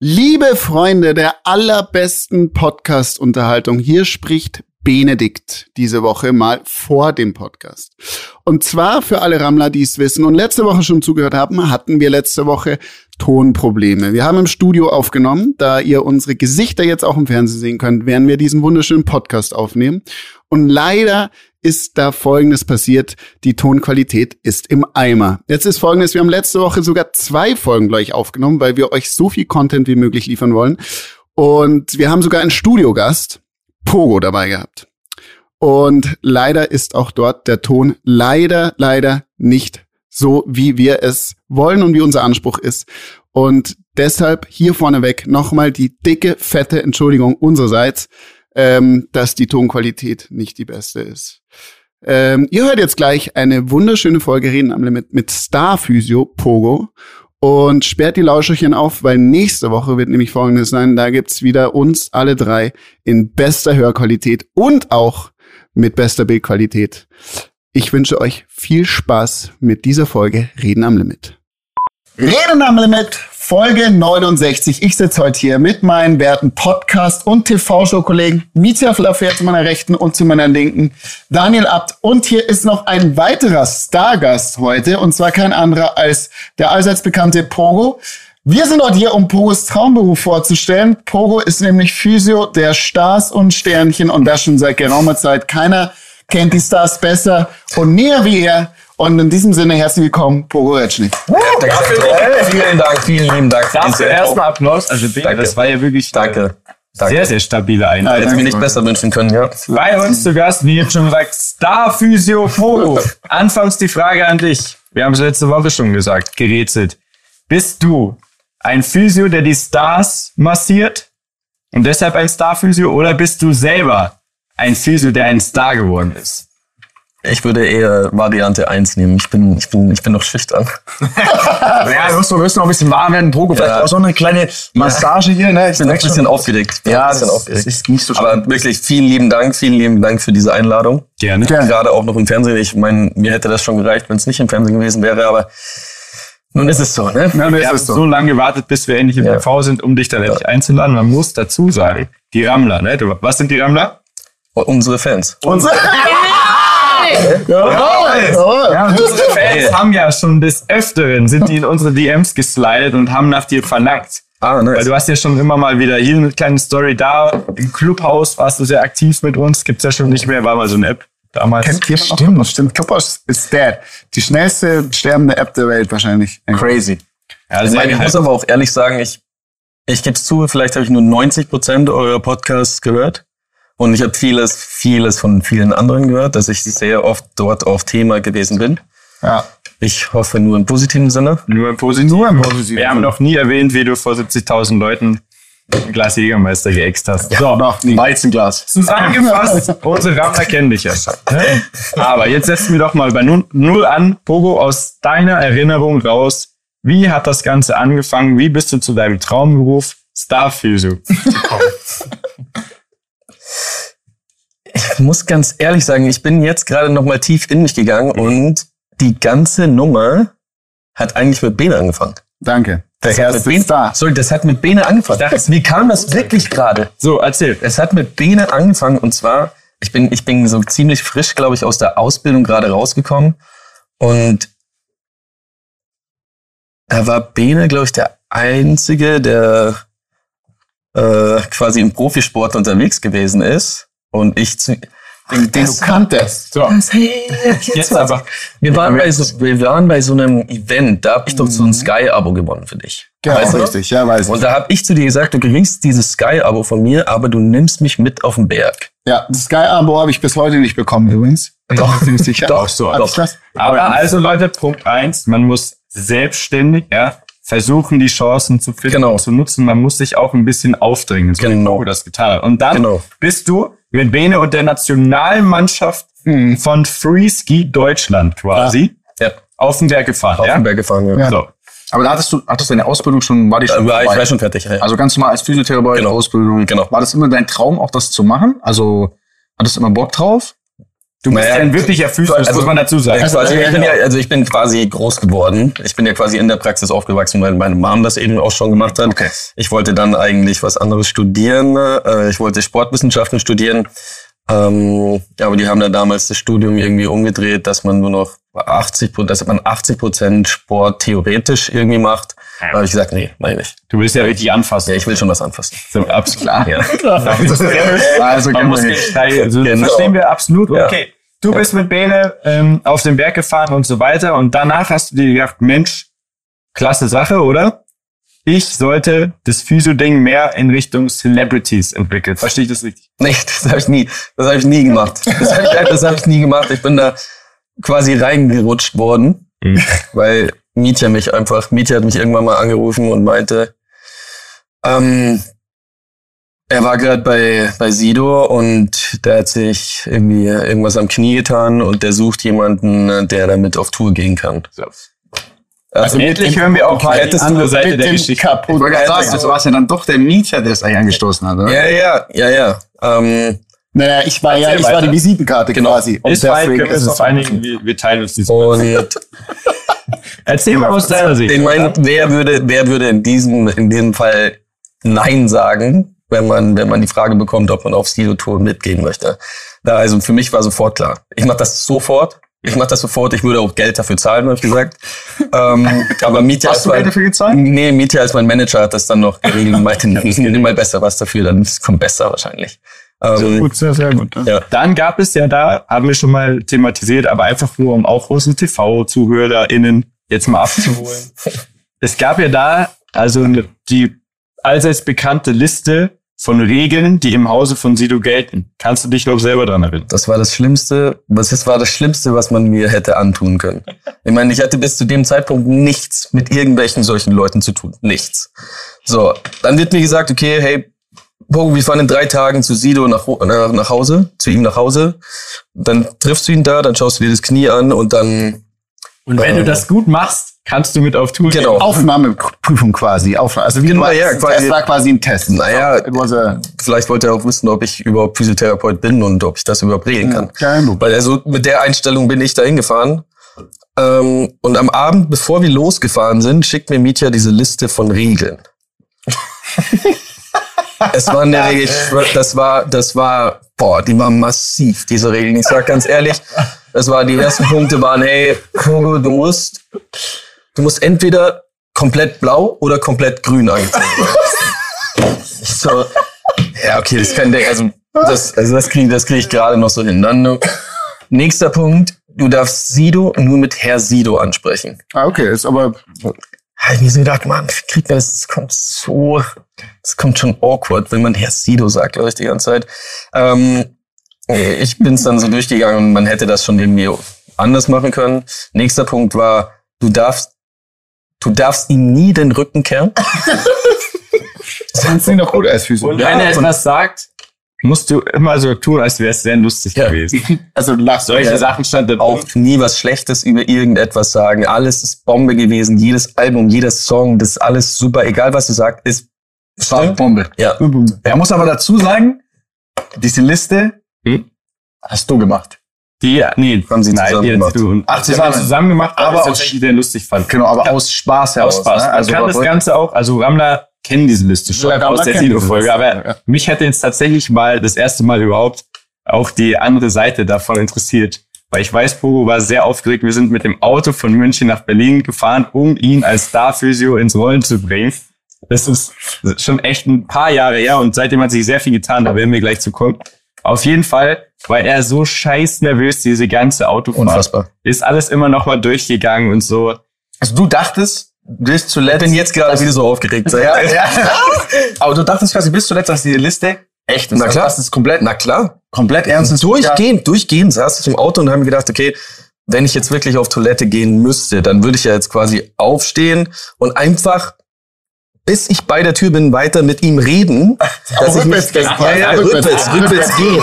Liebe Freunde der allerbesten Podcast-Unterhaltung, hier spricht Benedikt diese Woche mal vor dem Podcast. Und zwar für alle Rammler, die es wissen und letzte Woche schon zugehört haben, hatten wir letzte Woche Tonprobleme. Wir haben im Studio aufgenommen, da ihr unsere Gesichter jetzt auch im Fernsehen sehen könnt, werden wir diesen wunderschönen Podcast aufnehmen. Und leider ist da Folgendes passiert. Die Tonqualität ist im Eimer. Jetzt ist Folgendes. Wir haben letzte Woche sogar zwei Folgen gleich aufgenommen, weil wir euch so viel Content wie möglich liefern wollen. Und wir haben sogar einen Studiogast, Pogo, dabei gehabt. Und leider ist auch dort der Ton leider, leider nicht so, wie wir es wollen und wie unser Anspruch ist. Und deshalb hier vorneweg nochmal die dicke, fette Entschuldigung unsererseits ähm, dass die Tonqualität nicht die beste ist. Ähm, ihr hört jetzt gleich eine wunderschöne Folge Reden am Limit mit Star Physio Pogo. Und sperrt die Lauscherchen auf, weil nächste Woche wird nämlich folgendes sein. Da gibt's wieder uns alle drei in bester Hörqualität und auch mit bester Bildqualität. Ich wünsche euch viel Spaß mit dieser Folge Reden am Limit. Reden am Limit Folge 69. Ich sitze heute hier mit meinen werten Podcast- und TV-Show-Kollegen Mietja Flafer zu meiner Rechten und zu meiner Linken, Daniel Abt. Und hier ist noch ein weiterer Stargast heute, und zwar kein anderer als der allseits bekannte Pogo. Wir sind heute hier, um Pogos Traumberuf vorzustellen. Pogo ist nämlich Physio der Stars und Sternchen und das schon seit geraumer Zeit. Keiner kennt die Stars besser und näher wie er. Und in diesem Sinne herzlich willkommen, Pogo Retschnik. Danke. Vielen Dank, vielen lieben Dank. Dafür erstmal Applaus. Also Danke. das war ja wirklich Danke. Danke. sehr, sehr stabile Einheit. Hätte mir nicht besser wünschen können, ja. Bei uns zu Gast, wie jetzt schon gesagt, Star Physio Pogo. Anfangs die Frage an dich. Wir haben es letzte Woche schon gesagt, gerätselt. Bist du ein Physio, der die Stars massiert und deshalb ein Star Physio oder bist du selber ein Physio, der ein Star geworden ist? Ich würde eher Variante 1 nehmen. Ich bin, ich bin, ich bin noch schüchtern. Ja, du musst, du musst noch ein bisschen warm werden, Pogo. Vielleicht Ja. auch so eine kleine Massage hier. Ne? Ich bin noch ein bisschen aufgeregt. Ja, ein bisschen das, aufgeregt. das ist nicht so schlimm. Aber wirklich vielen lieben Dank, vielen lieben Dank für diese Einladung. Gerne. Gerne. Gerade auch noch im Fernsehen. Ich meine, mir hätte das schon gereicht, wenn es nicht im Fernsehen gewesen wäre, aber nun ist es so, ne? Ja, Wir haben ist so. lange gewartet, bis wir endlich im Ja. TV sind, um dich dann endlich einzuladen. Man muss dazu sagen, die Rammler, ne? Was sind die Rammler? Unsere Fans. Unser Ja, und unsere Fans haben ja schon des Öfteren, sind die in unsere DMs geslidet und haben nach dir verlangt. Ah, Weil nice. du hast ja schon immer mal wieder hier eine kleine Story da. Im Clubhaus warst du sehr aktiv mit uns. Gibt's ja schon nicht mehr, war mal so eine App damals. Kennt jemand noch? Stimmt, stimmt. Clubhouse ist dead. Die schnellste sterbende App der Welt wahrscheinlich. Crazy. Ja, Ich, sehr meine, ich muss aber auch ehrlich sagen, ich, ich gebe es zu, vielleicht habe ich nur 90 Prozent eurer Podcasts gehört. Und ich habe vieles, vieles von vielen anderen gehört, dass ich sehr oft dort auf Thema gewesen bin. Ja. Ich hoffe nur im positiven Sinne. Nur im Positiven. Nur im Positiven. Wir haben noch nie erwähnt, wie du vor 70.000 Leuten ein Glas Jägermeister geäxt hast. So, Noch nie. Weizenglas. zusammengefasst, unsere Rammler kennen dich ja schon. ne? Aber jetzt setzen wir doch mal bei Null Null an. Pogo, aus deiner Erinnerung raus, wie hat das Ganze angefangen? Wie bist du zu deinem Traumberuf Star Physio gekommen? Ich muss ganz ehrlich sagen, ich bin jetzt gerade noch mal tief in mich gegangen und die ganze Nummer hat eigentlich mit Bene angefangen. Danke. Der Das hat mit erste Bene, Star. sorry, das hat mit Bene angefangen. Wie kam das wirklich gerade? So, erzähl. Es hat mit Bene angefangen und zwar, ich bin, ich bin so ziemlich frisch, glaube ich, aus der Ausbildung gerade rausgekommen und da war Bene, glaube ich, der Einzige, der äh, quasi im Profisport unterwegs gewesen ist und ich zu, Den, den du kanntest. So, hey, jetzt, jetzt aber. Wir waren, bei so, wir waren bei so einem Event, da habe ich doch so ein Sky-Abo gewonnen für dich. Genau, Weißt du richtig. Ja, weiß ich. Und da habe ich zu dir gesagt, du kriegst dieses Sky-Abo von mir, aber du nimmst mich mit auf den Berg. Ja, das Sky-Abo habe ich bis heute nicht bekommen übrigens. Doch, bin ich sicher. Doch, so. Das? Aber also Leute, Punkt eins: man muss selbstständig, ja, versuchen, die Chancen zu finden Genau. und zu nutzen. Man muss sich auch ein bisschen aufdrängen, so Genau. wie Pogo das getan hat. Und dann Genau. bist du mit Bene und der Nationalmannschaft Mhm. von Freeski Deutschland quasi Ja, auf den Berg gefahren. auf ja? den Berg gefahren, ja. Ja. So. Aber da hattest du, hattest du deine Ausbildung schon, war die Da schon war ich war schon fertig. Ja. Also ganz normal als Physiotherapeut, Genau. Ausbildung. Genau. War das immer dein Traum, auch das zu machen? Also hattest du immer Bock drauf? Du bist Naja, ja ein wirklicher Physio, das also- muss man dazu sagen. Ja, quasi, ich bin ja, also ich bin quasi groß geworden. Ich bin ja quasi in der Praxis aufgewachsen, weil meine Mom das eben auch schon gemacht hat. Okay. Ich wollte dann eigentlich was anderes studieren. Äh, Ich wollte Sportwissenschaften studieren. Ähm, ja, aber die haben da damals das Studium irgendwie umgedreht, dass man nur noch 80 Prozent, dass man 80 Prozent Sport theoretisch irgendwie macht. Da habe ich gesagt, nee, meine ich nicht. Du willst ja richtig anfassen. Ja, ich will schon was anfassen. So, absolut klar. Ja. Also Man muss kann nicht also Genau. verstehen wir absolut. Ja. Okay, du bist mit Bene ähm, auf den Berg gefahren und so weiter und danach hast du dir gedacht, Mensch, klasse Sache, oder? Ich sollte das Physio-Ding mehr in Richtung Celebrities entwickeln. Verstehe ich das richtig? Nee, das habe ich nie, das habe ich nie gemacht. Das habe ich, das hab ich nie gemacht. Ich bin da quasi reingerutscht worden, Mhm. weil Mietja mich einfach, Mietja hat mich irgendwann mal angerufen und meinte, ähm, er war gerade bei, bei Sido und der hat sich irgendwie irgendwas am Knie getan und der sucht jemanden, der damit auf Tour gehen kann. So. Also, endlich hören wir auch mal die andere Seite der Geschichte. kaputt. Ich wollte gerade sagen, also war es ja dann doch der Mieter, der es eigentlich angestoßen hat, oder? ja, ja, ja, ja. Ähm, Naja, ich war ja, ich war weiter. die Visitenkarte Genau. quasi. Und Ist deswegen können wir es auf einigen, wir, wir teilen uns diesen. und Erzähl mal aus deiner Sicht. Ich meine, wer würde, wer würde in diesem, in diesem Fall Nein sagen, wenn man, wenn man die Frage bekommt, ob man auf Stilo-Tour mitgehen möchte? Da, also für mich war sofort klar. Ich mache das sofort. Ich mache das sofort. Ich würde auch Geld dafür zahlen, habe ich gesagt. ähm, aber Mietja Hast als du Geld mein, dafür gezahlt? nee, Mietja als mein Manager hat das dann noch geregelt und meinte, nimm mal besser was dafür, dann kommt besser wahrscheinlich. Ähm, Gut, sehr, sehr gut. ja. Dann gab es ja da, haben wir schon mal thematisiert, aber einfach nur, um auch unsere TV-ZuhörerInnen jetzt mal abzuholen. es gab ja da also die allseits bekannte Liste von Regeln, die im Hause von Sido gelten. Kannst du dich noch selber dran erinnern? Das war das Schlimmste, was das war das Schlimmste, was man mir hätte antun können. Ich meine, ich hatte bis zu dem Zeitpunkt nichts mit irgendwelchen solchen Leuten zu tun. Nichts. So, dann wird mir gesagt, okay, hey, Pogo, wir fahren in drei Tagen zu Sido nach, nach, nach Hause, zu ihm nach Hause. Dann triffst du ihn da, dann schaust du dir das Knie an und dann, Und wenn du das gut machst, kannst du mit auf Tour gehen. genau, Aufnahmeprüfung quasi. Aufnahme. Also wie Genau, ja, es quasi- war quasi ein Test. Naja, vielleicht wollte er auch wissen, ob ich überhaupt Physiotherapeut bin und ob ich das überhaupt regeln kann. Geil. Weil also mit der Einstellung bin ich da hingefahren. Ähm, und am Abend, bevor wir losgefahren sind, schickt mir Mietja diese Liste von Regeln. es war eine Regel, das war, das war, boah, die war massiv, diese Regeln. Ich sag ganz ehrlich, das war, die ersten Punkte waren, hey, du musst, du musst entweder komplett blau oder komplett grün angezogen. Ich so, ja, okay, das kann der, also, das, also das kriege das krieg ich gerade noch so hin. Dann, äh, nächster Punkt, du darfst Sido nur mit Herr Sido ansprechen. Ah, okay, ist aber Habe ich mir so gedacht, Mann, kriegt man das, das kommt so, das kommt schon awkward, wenn man Herr Sido sagt, glaube ich, die ganze Zeit. Ähm, ich bin es dann so durchgegangen und man hätte das schon irgendwie anders machen können. Nächster Punkt war, du darfst, du darfst ihm nie den Rücken kehren. das kannst du noch gut als Physio. Und wenn er etwas sagt, musst du immer so tun, als wäre es sehr lustig Ja. gewesen. Also lach Solche ja. Sachen stand da auch nie was Schlechtes über irgendetwas sagen. Alles ist Bombe gewesen. Jedes Album, jeder Song, das ist alles super. Egal was du sagst, ist Bombe. ja. Er muss aber dazu sagen, diese Liste Hm? hast du gemacht. Die, nee, Haben sie nein, zusammen die gemacht. du Ach, sie haben zusammen. zusammen gemacht, aber ich aus- tatsächlich sehr lustig fand. Genau, aber aus Spaß heraus. Aus Spaß. Ne? Also kann das Ganze auch, also Ramler kennen diese Liste schon Ja, aus der Tilo-Folge, aber ja. mich hätte jetzt tatsächlich mal das erste Mal überhaupt auch die andere Seite davon interessiert. Weil ich weiß, Pogo war sehr aufgeregt. Wir sind mit dem Auto von München nach Berlin gefahren, um ihn als Star-Physio ins Rollen zu bringen. Das ist schon echt ein paar Jahre her und seitdem hat sich sehr viel getan, da werden wir gleich zu kommen. Auf jeden Fall war er so scheiß nervös, diese ganze Autofahrt. Unfassbar. Ist alles immer noch mal durchgegangen und so. Also du dachtest bis Ich zuletzt. bin jetzt gerade wieder so aufgeregt. ja, ja. aber du dachtest quasi bis zuletzt, dass die Liste echt ist. Na klar. Also, Das ist komplett, Na klar. komplett ernst. ist. Durchgehend, durchgehend saß ich im Auto und habe mir gedacht, okay, wenn ich jetzt wirklich auf Toilette gehen müsste, dann würde ich ja jetzt quasi aufstehen und einfach bis ich bei der Tür bin, weiter mit ihm reden, dass ich rückwärts nicht, ja, ja, Rückwärts. rückwärts, gehen,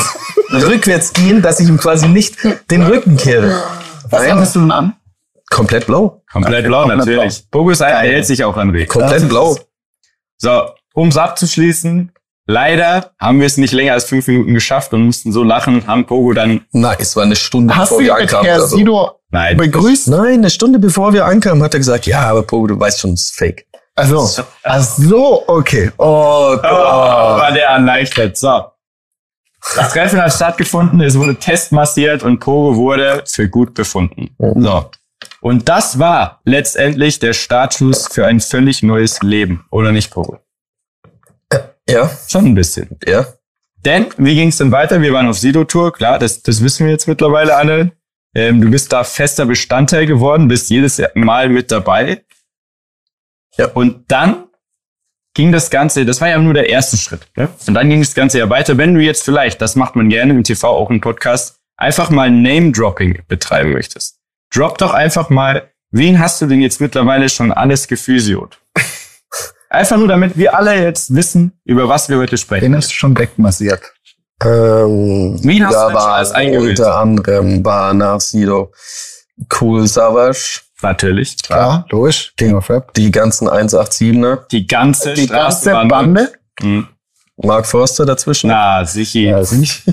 rückwärts gehen, dass ich ihm quasi nicht den Rücken kehre. Was hattest du denn an? komplett blau, Komplett blau, komplett natürlich. Bogus hält sich auch an Regeln. komplett blau. So, um es abzuschließen, Leider haben wir es nicht länger als fünf Minuten geschafft und mussten so lachen haben Pogo dann, Nein, es war eine Stunde Hast du bevor wir ankamen. Herr oder so. Sido nein, begrüßt? Nein, eine Stunde bevor wir ankamen, hat er gesagt, ja, aber Pogo, du weißt schon, es ist fake. Also, ach so, okay. Oh Oh, war der erleichtert. So. Das Treffen hat stattgefunden, es wurde testmassiert und Pogo wurde für gut befunden. So. Und das war letztendlich der Startschuss für ein völlig neues Leben. Oder nicht, Pogo? Ja, Schon ein bisschen. ja. Denn, wie ging es denn weiter? Wir waren auf Sido-Tour, klar, das, das wissen wir jetzt mittlerweile alle. Ähm, du bist da fester Bestandteil geworden, bist jedes Mal mit dabei. Ja. Und dann ging das Ganze, das war ja nur der erste Schritt. Ne? Und dann ging das Ganze ja weiter. Wenn du jetzt vielleicht, das macht man gerne im TV, auch im Podcast, einfach mal Name-Dropping betreiben möchtest. Drop doch einfach mal, wen hast du denn jetzt mittlerweile schon alles gefüsiot? Einfach nur, damit wir alle jetzt wissen, über was wir heute sprechen. Den ist schon wegmassiert. Ähm, Wen hast da du denn schon war alles eingewählt? unter anderem war nach Sido Cool Savage, Natürlich. Klar, logisch. King of Rap. die ganzen 187er, Die ganze Die ganze Bande. Hm. Mark Forster dazwischen, Na, sicher. Ja, nicht.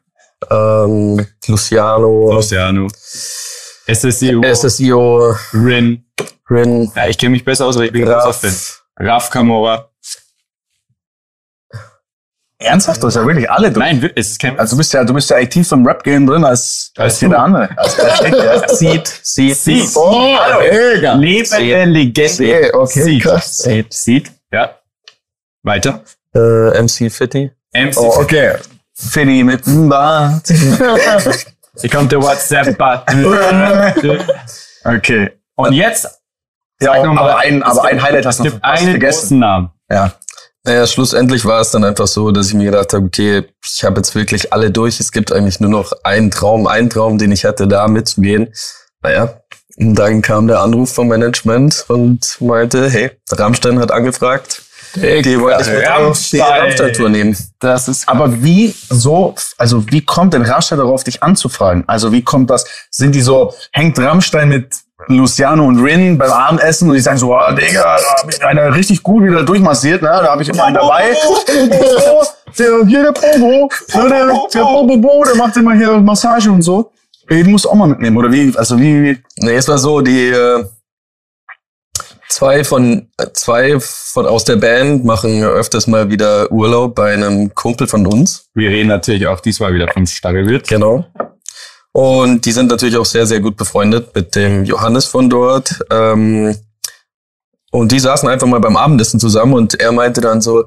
ähm, Luciano, Luciano. SSIO. SSIO, Rin. Rin, Ja, ich kenne mich besser aus, weil ich bin großer Fan. Graf, Raf Kamora. Ernsthaft? Du hast ja wirklich alle durch. Nein, es ist kein. Also du bist ja, du bist ja aktiv im Rap-Game drin als, als Als jeder andere. Als der Seed, Seed, Seed. Oh, mega. lebende Legende. Okay, Seed. krass. Seed. Seed. Ja. Weiter. äh, MC Fitty, MC. Oh, okay. Finny mit dem Bart. Hier kommt der WhatsApp-Button. okay. Und jetzt ja, Sag noch mal, aber ein, aber ein Highlight hast du noch fast einen vergessen. großen Namen. Ja. Naja, schlussendlich war es dann einfach so, dass ich mir gedacht habe, okay, ich habe jetzt wirklich alle durch. Es gibt eigentlich nur noch einen Traum, einen Traum, den ich hatte, da mitzugehen. Naja, und dann kam der Anruf vom Management und meinte, hey, Rammstein hat angefragt, die wollen dich mit Rammstein. Rammstein-Tour nehmen. Das ist, aber wie so, also wie kommt denn Rammstein darauf, dich anzufragen? Also wie kommt das? Sind die so, hängt Rammstein mit Luciano und Rin beim Abendessen und die sagen so, oh, Digga, da hab ich einer richtig gut wieder durchmassiert, ne? Da habe ich immer einen dabei. Der, hier der Pogo, ne, der, der Pogo, der macht immer hier Massage und so. Ey, du musst auch mal mitnehmen, oder wie? Also wie, wie Nee, es war so, die äh, zwei von äh, zwei von aus der Band machen öfters mal wieder Urlaub bei einem Kumpel von uns. Wir reden natürlich auch diesmal wieder vom Stachelwild. Genau. Und die sind natürlich auch sehr, sehr gut befreundet mit dem Johannes von dort. Ähm, und die saßen einfach mal beim Abendessen zusammen und er meinte dann so,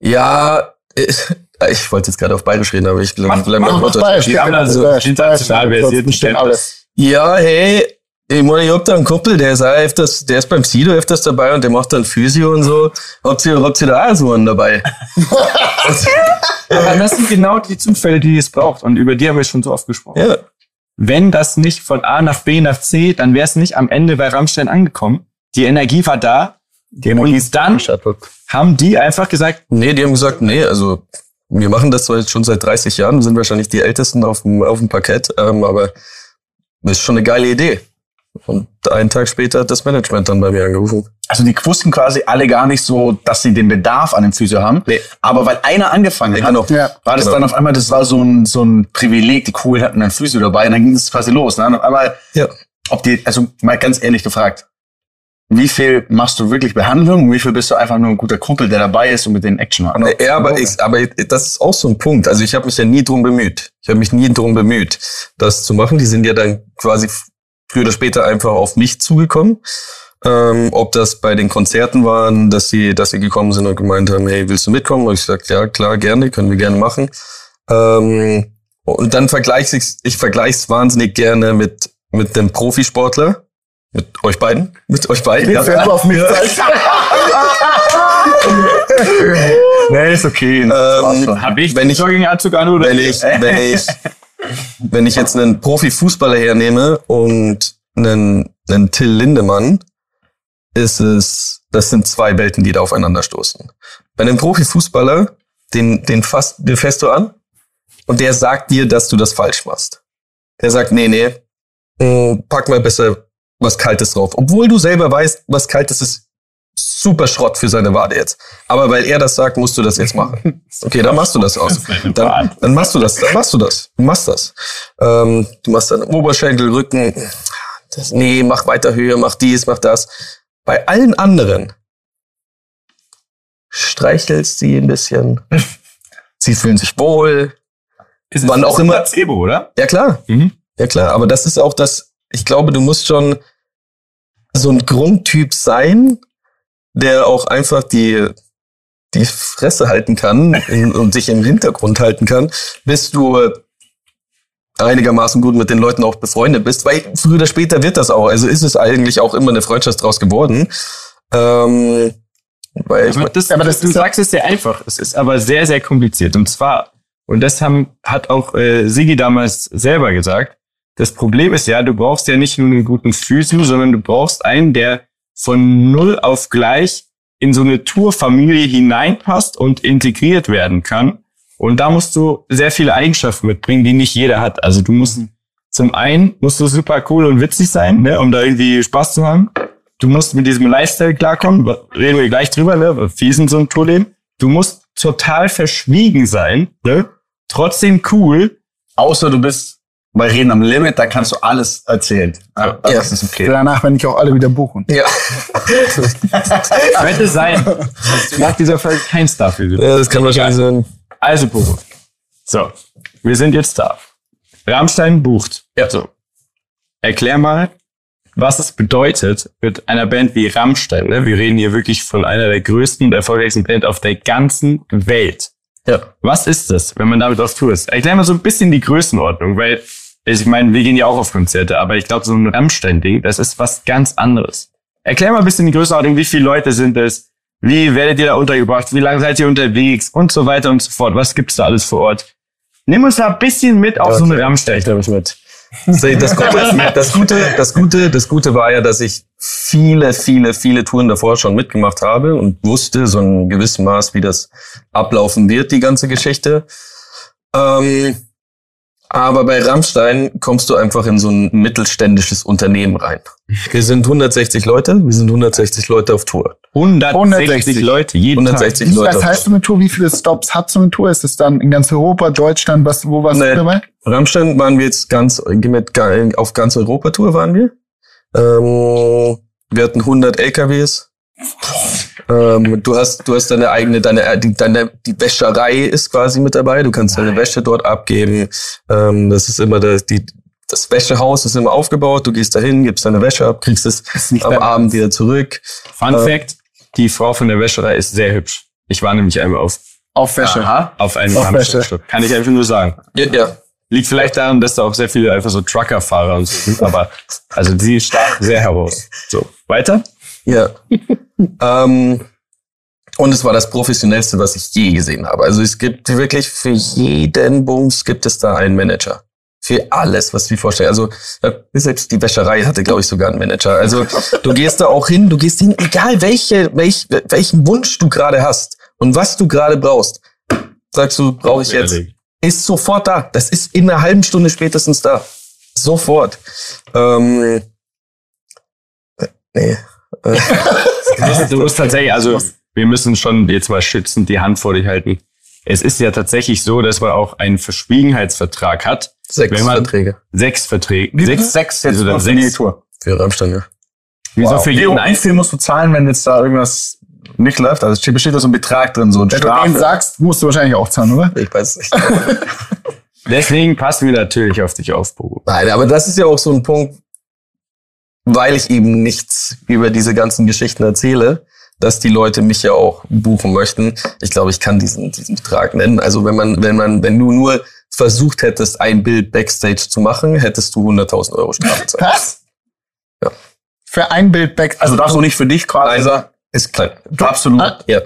ja, ich, ich wollte jetzt gerade auf Bayerisch reden, aber ich glaube, bleib mach mal runter. Bayerisch. Haben also international versierten. Ja, hey, ich meine, ich hab da einen Kumpel, der ist, auch öfters, der ist beim Sido öfters dabei und der macht dann Physio und so. Habt ihr, habt ihr da auch so einen dabei? Aber das sind genau die Zufälle, die es braucht. Und über die haben wir schon so oft gesprochen. Ja. Wenn das nicht von A nach B nach C, dann wäre es nicht am Ende bei Rammstein angekommen. Die Energie war da. Die Und dann haben die einfach gesagt, Nee, die haben gesagt, nee, also wir machen das zwar jetzt schon seit 30 Jahren, sind wahrscheinlich die Ältesten auf dem, auf dem Parkett, ähm, aber ist schon eine geile Idee. Und einen Tag später hat das Management dann bei mir angerufen. Also die wussten quasi alle gar nicht so, dass sie den Bedarf an dem Physio haben. Nee. Aber weil einer angefangen Nee, hat, genau. war das Genau. dann auf einmal, das war so ein, so ein Privileg, die Coolen hatten einen Physio dabei und dann ging es quasi los. Ne? Aber Ja. ob die, also mal ganz ehrlich gefragt, wie viel machst du wirklich Behandlung und wie viel bist du einfach nur ein guter Kumpel, der dabei ist und mit den Action hat? Ja, aber, ich, aber das ist auch so ein Punkt. Also ich habe mich ja nie drum bemüht. Ich habe mich nie drum bemüht, das zu machen. Die sind ja dann quasi früher oder später einfach auf mich zugekommen. Ähm, ob das bei den Konzerten waren, dass sie, dass sie gekommen sind und gemeint haben, hey, willst du mitkommen? Und ich gesagt, ja, klar, gerne, können wir gerne machen. Ähm, und dann vergleiche ich, ich vergleiche es wahnsinnig gerne mit, mit dem Profisportler. Mit euch beiden? Mit euch beiden? auf mich nee, ist okay. Ähm, habe ich Wenn ich- Jogginganzug an oder wenn ich, wenn ich, wenn ich jetzt einen Profifußballer hernehme und einen, einen Till Lindemann, ist es, das sind zwei Welten, die da aufeinander stoßen. Bei einem Profifußballer, den, den fasst, den fährst du an und der sagt dir, dass du das falsch machst. Der sagt, nee, nee, mh, pack mal besser was Kaltes drauf. Obwohl du selber weißt, was Kaltes ist super Schrott für seine Wade jetzt. Aber weil er das sagt, musst du das jetzt machen. Okay, dann machst du das aus. Dann, dann machst du das, dann machst du das. Du machst das. Ähm, du machst dann Oberschenkel, Rücken. Das, nee, mach weiter Höhe, mach dies, mach das. Bei allen anderen streichelst sie ein bisschen. Sie fühlen sich wohl. Ist Wann auch ein immer- Placebo, oder? Ja klar, Mhm. ja klar. Aber das ist auch das, ich glaube, du musst schon so ein Grundtyp sein, der auch einfach die, die Fresse halten kann in, und sich im Hintergrund halten kann, bis du einigermaßen gut mit den Leuten auch befreundet bist, weil früher oder später wird das auch. Also ist es eigentlich auch immer eine Freundschaft draus geworden. Ähm, weil ich Aber das, aber das du sagst es sehr einfach. Es ist aber sehr, sehr kompliziert. Und zwar, und das haben, hat auch äh, Sigi damals selber gesagt, das Problem ist ja, du brauchst ja nicht nur einen guten Physio, sondern du brauchst einen, der von null auf gleich in so eine Tourfamilie hineinpasst und integriert werden kann. Und da musst du sehr viele Eigenschaften mitbringen, die nicht jeder hat. Also du musst zum einen musst du super cool und witzig sein, ne, um da irgendwie Spaß zu haben. Du musst mit diesem Lifestyle klarkommen, reden wir gleich drüber, ne, wie ist denn so ein Tourleben? Du musst total verschwiegen sein, ne, trotzdem cool. Außer du bist bei Reden am Limit, da kannst du alles erzählen. Ja, das Ja. ist okay. Danach, wenn ich auch alle wieder buchen. ja. Könnte sein. Nach dieser Folge kein Star für ja, das kann wahrscheinlich sein. Also, Bobo. So, wir sind jetzt da. Rammstein bucht. Ja. So. Erklär mal, was es bedeutet mit einer Band wie Rammstein. Ne? Wir reden hier wirklich von einer der größten und erfolgreichsten Band auf der ganzen Welt. Ja. Was ist das, wenn man damit auf Tour ist? Erklär mal so ein bisschen die Größenordnung, weil ich meine, wir gehen ja auch auf Konzerte, aber ich glaube, so ein Rammstein-Ding, das ist was ganz anderes. Erklär mal ein bisschen die Größenordnung, wie viele Leute sind es? Wie werdet ihr da untergebracht? Wie lange seid ihr unterwegs? Und so weiter und so fort. Was gibt's da alles vor Ort? Nimm uns da ein bisschen mit auf so eine Rammstein. glaube ich mit. Das Gute, das, Gute, das Gute, das Gute war ja, dass ich viele, viele, viele Touren davor schon mitgemacht habe und wusste so ein gewissen Maß, wie das ablaufen wird, die ganze Geschichte. Ähm, aber bei Rammstein kommst du einfach in so ein mittelständisches Unternehmen rein. Wir sind 160 Leute, wir sind 160 Leute auf Tour. 160, 160 Leute, jeden 160 Wie, Leute. was heißt so eine Tour? Wie viele Stops hat so eine Tour? Ist es dann in ganz Europa, Deutschland? Was, wo warst Nee. du dabei? Rammstein waren wir jetzt ganz mit, auf ganz Europatour waren wir. Ähm, wir hatten 100 LKWs. Ähm, du hast du hast deine eigene deine die, deine die Wäscherei ist quasi mit dabei. Du kannst deine Wäsche dort abgeben. Ähm, das ist immer das die das Wäschehaus ist immer aufgebaut. Du gehst dahin, gibst deine Wäsche ab, kriegst es nicht am Abend wieder zurück. Fun Äh, Fact, die Frau von der Wäscherei ist sehr hübsch. Ich war nämlich einmal auf, Auf Wäsche. auf einem Auf Rammstein-Stück. Kann ich einfach nur sagen. Ja, ja. Liegt vielleicht daran, dass da auch sehr viele einfach so Truckerfahrer und so sind, aber also sie stach sehr heraus. So, weiter? Ja. ähm, und es war das professionellste, was ich je gesehen habe. Also es gibt wirklich für jeden Bums gibt es da einen Manager. Für alles, was du dir vorstellst. Also äh, selbst die Wäscherei hatte, glaube ich, sogar einen Manager. Also du gehst da auch hin, du gehst hin, egal welche, welch, welchen Wunsch du gerade hast und was du gerade brauchst. Sagst du, brauche ich jetzt ist sofort da. Das ist in einer halben Stunde spätestens da. Sofort. Ähm, äh, nee. Äh, Du musst, du musst tatsächlich, also wir müssen schon jetzt mal schützend die Hand vor dich halten. Es ist ja tatsächlich so, dass man auch einen Verschwiegenheitsvertrag hat. sechs Wenn man- Verträge Sechs Verträge. Wie Sechs, sechs jetzt also dann für sechs. Tour. für Rammstein, ja. Wieso für Wie, jeden wie viel musst du zahlen, wenn jetzt da irgendwas nicht läuft? Also steht bestimmt da so ein Betrag drin, so ein Wenn du den Strafe. sagst, musst du wahrscheinlich auch zahlen, oder? Ich weiß es nicht. Deswegen passen wir natürlich auf dich auf, Bobo. Nein, aber das ist ja auch so ein Punkt, weil ich eben nichts über diese ganzen Geschichten erzähle, dass die Leute mich ja auch buchen möchten. Ich glaube, ich kann diesen, diesen Betrag nennen. Also wenn man, wenn man, wenn du nur versucht hättest, ein Bild Backstage zu machen, hättest du 100.000 Euro Strafe zahlen. Was? Ja. Für ein Bild back. Also darfst du nicht für dich quasi sagen. Ist klein. Absolut. Ah. Ja.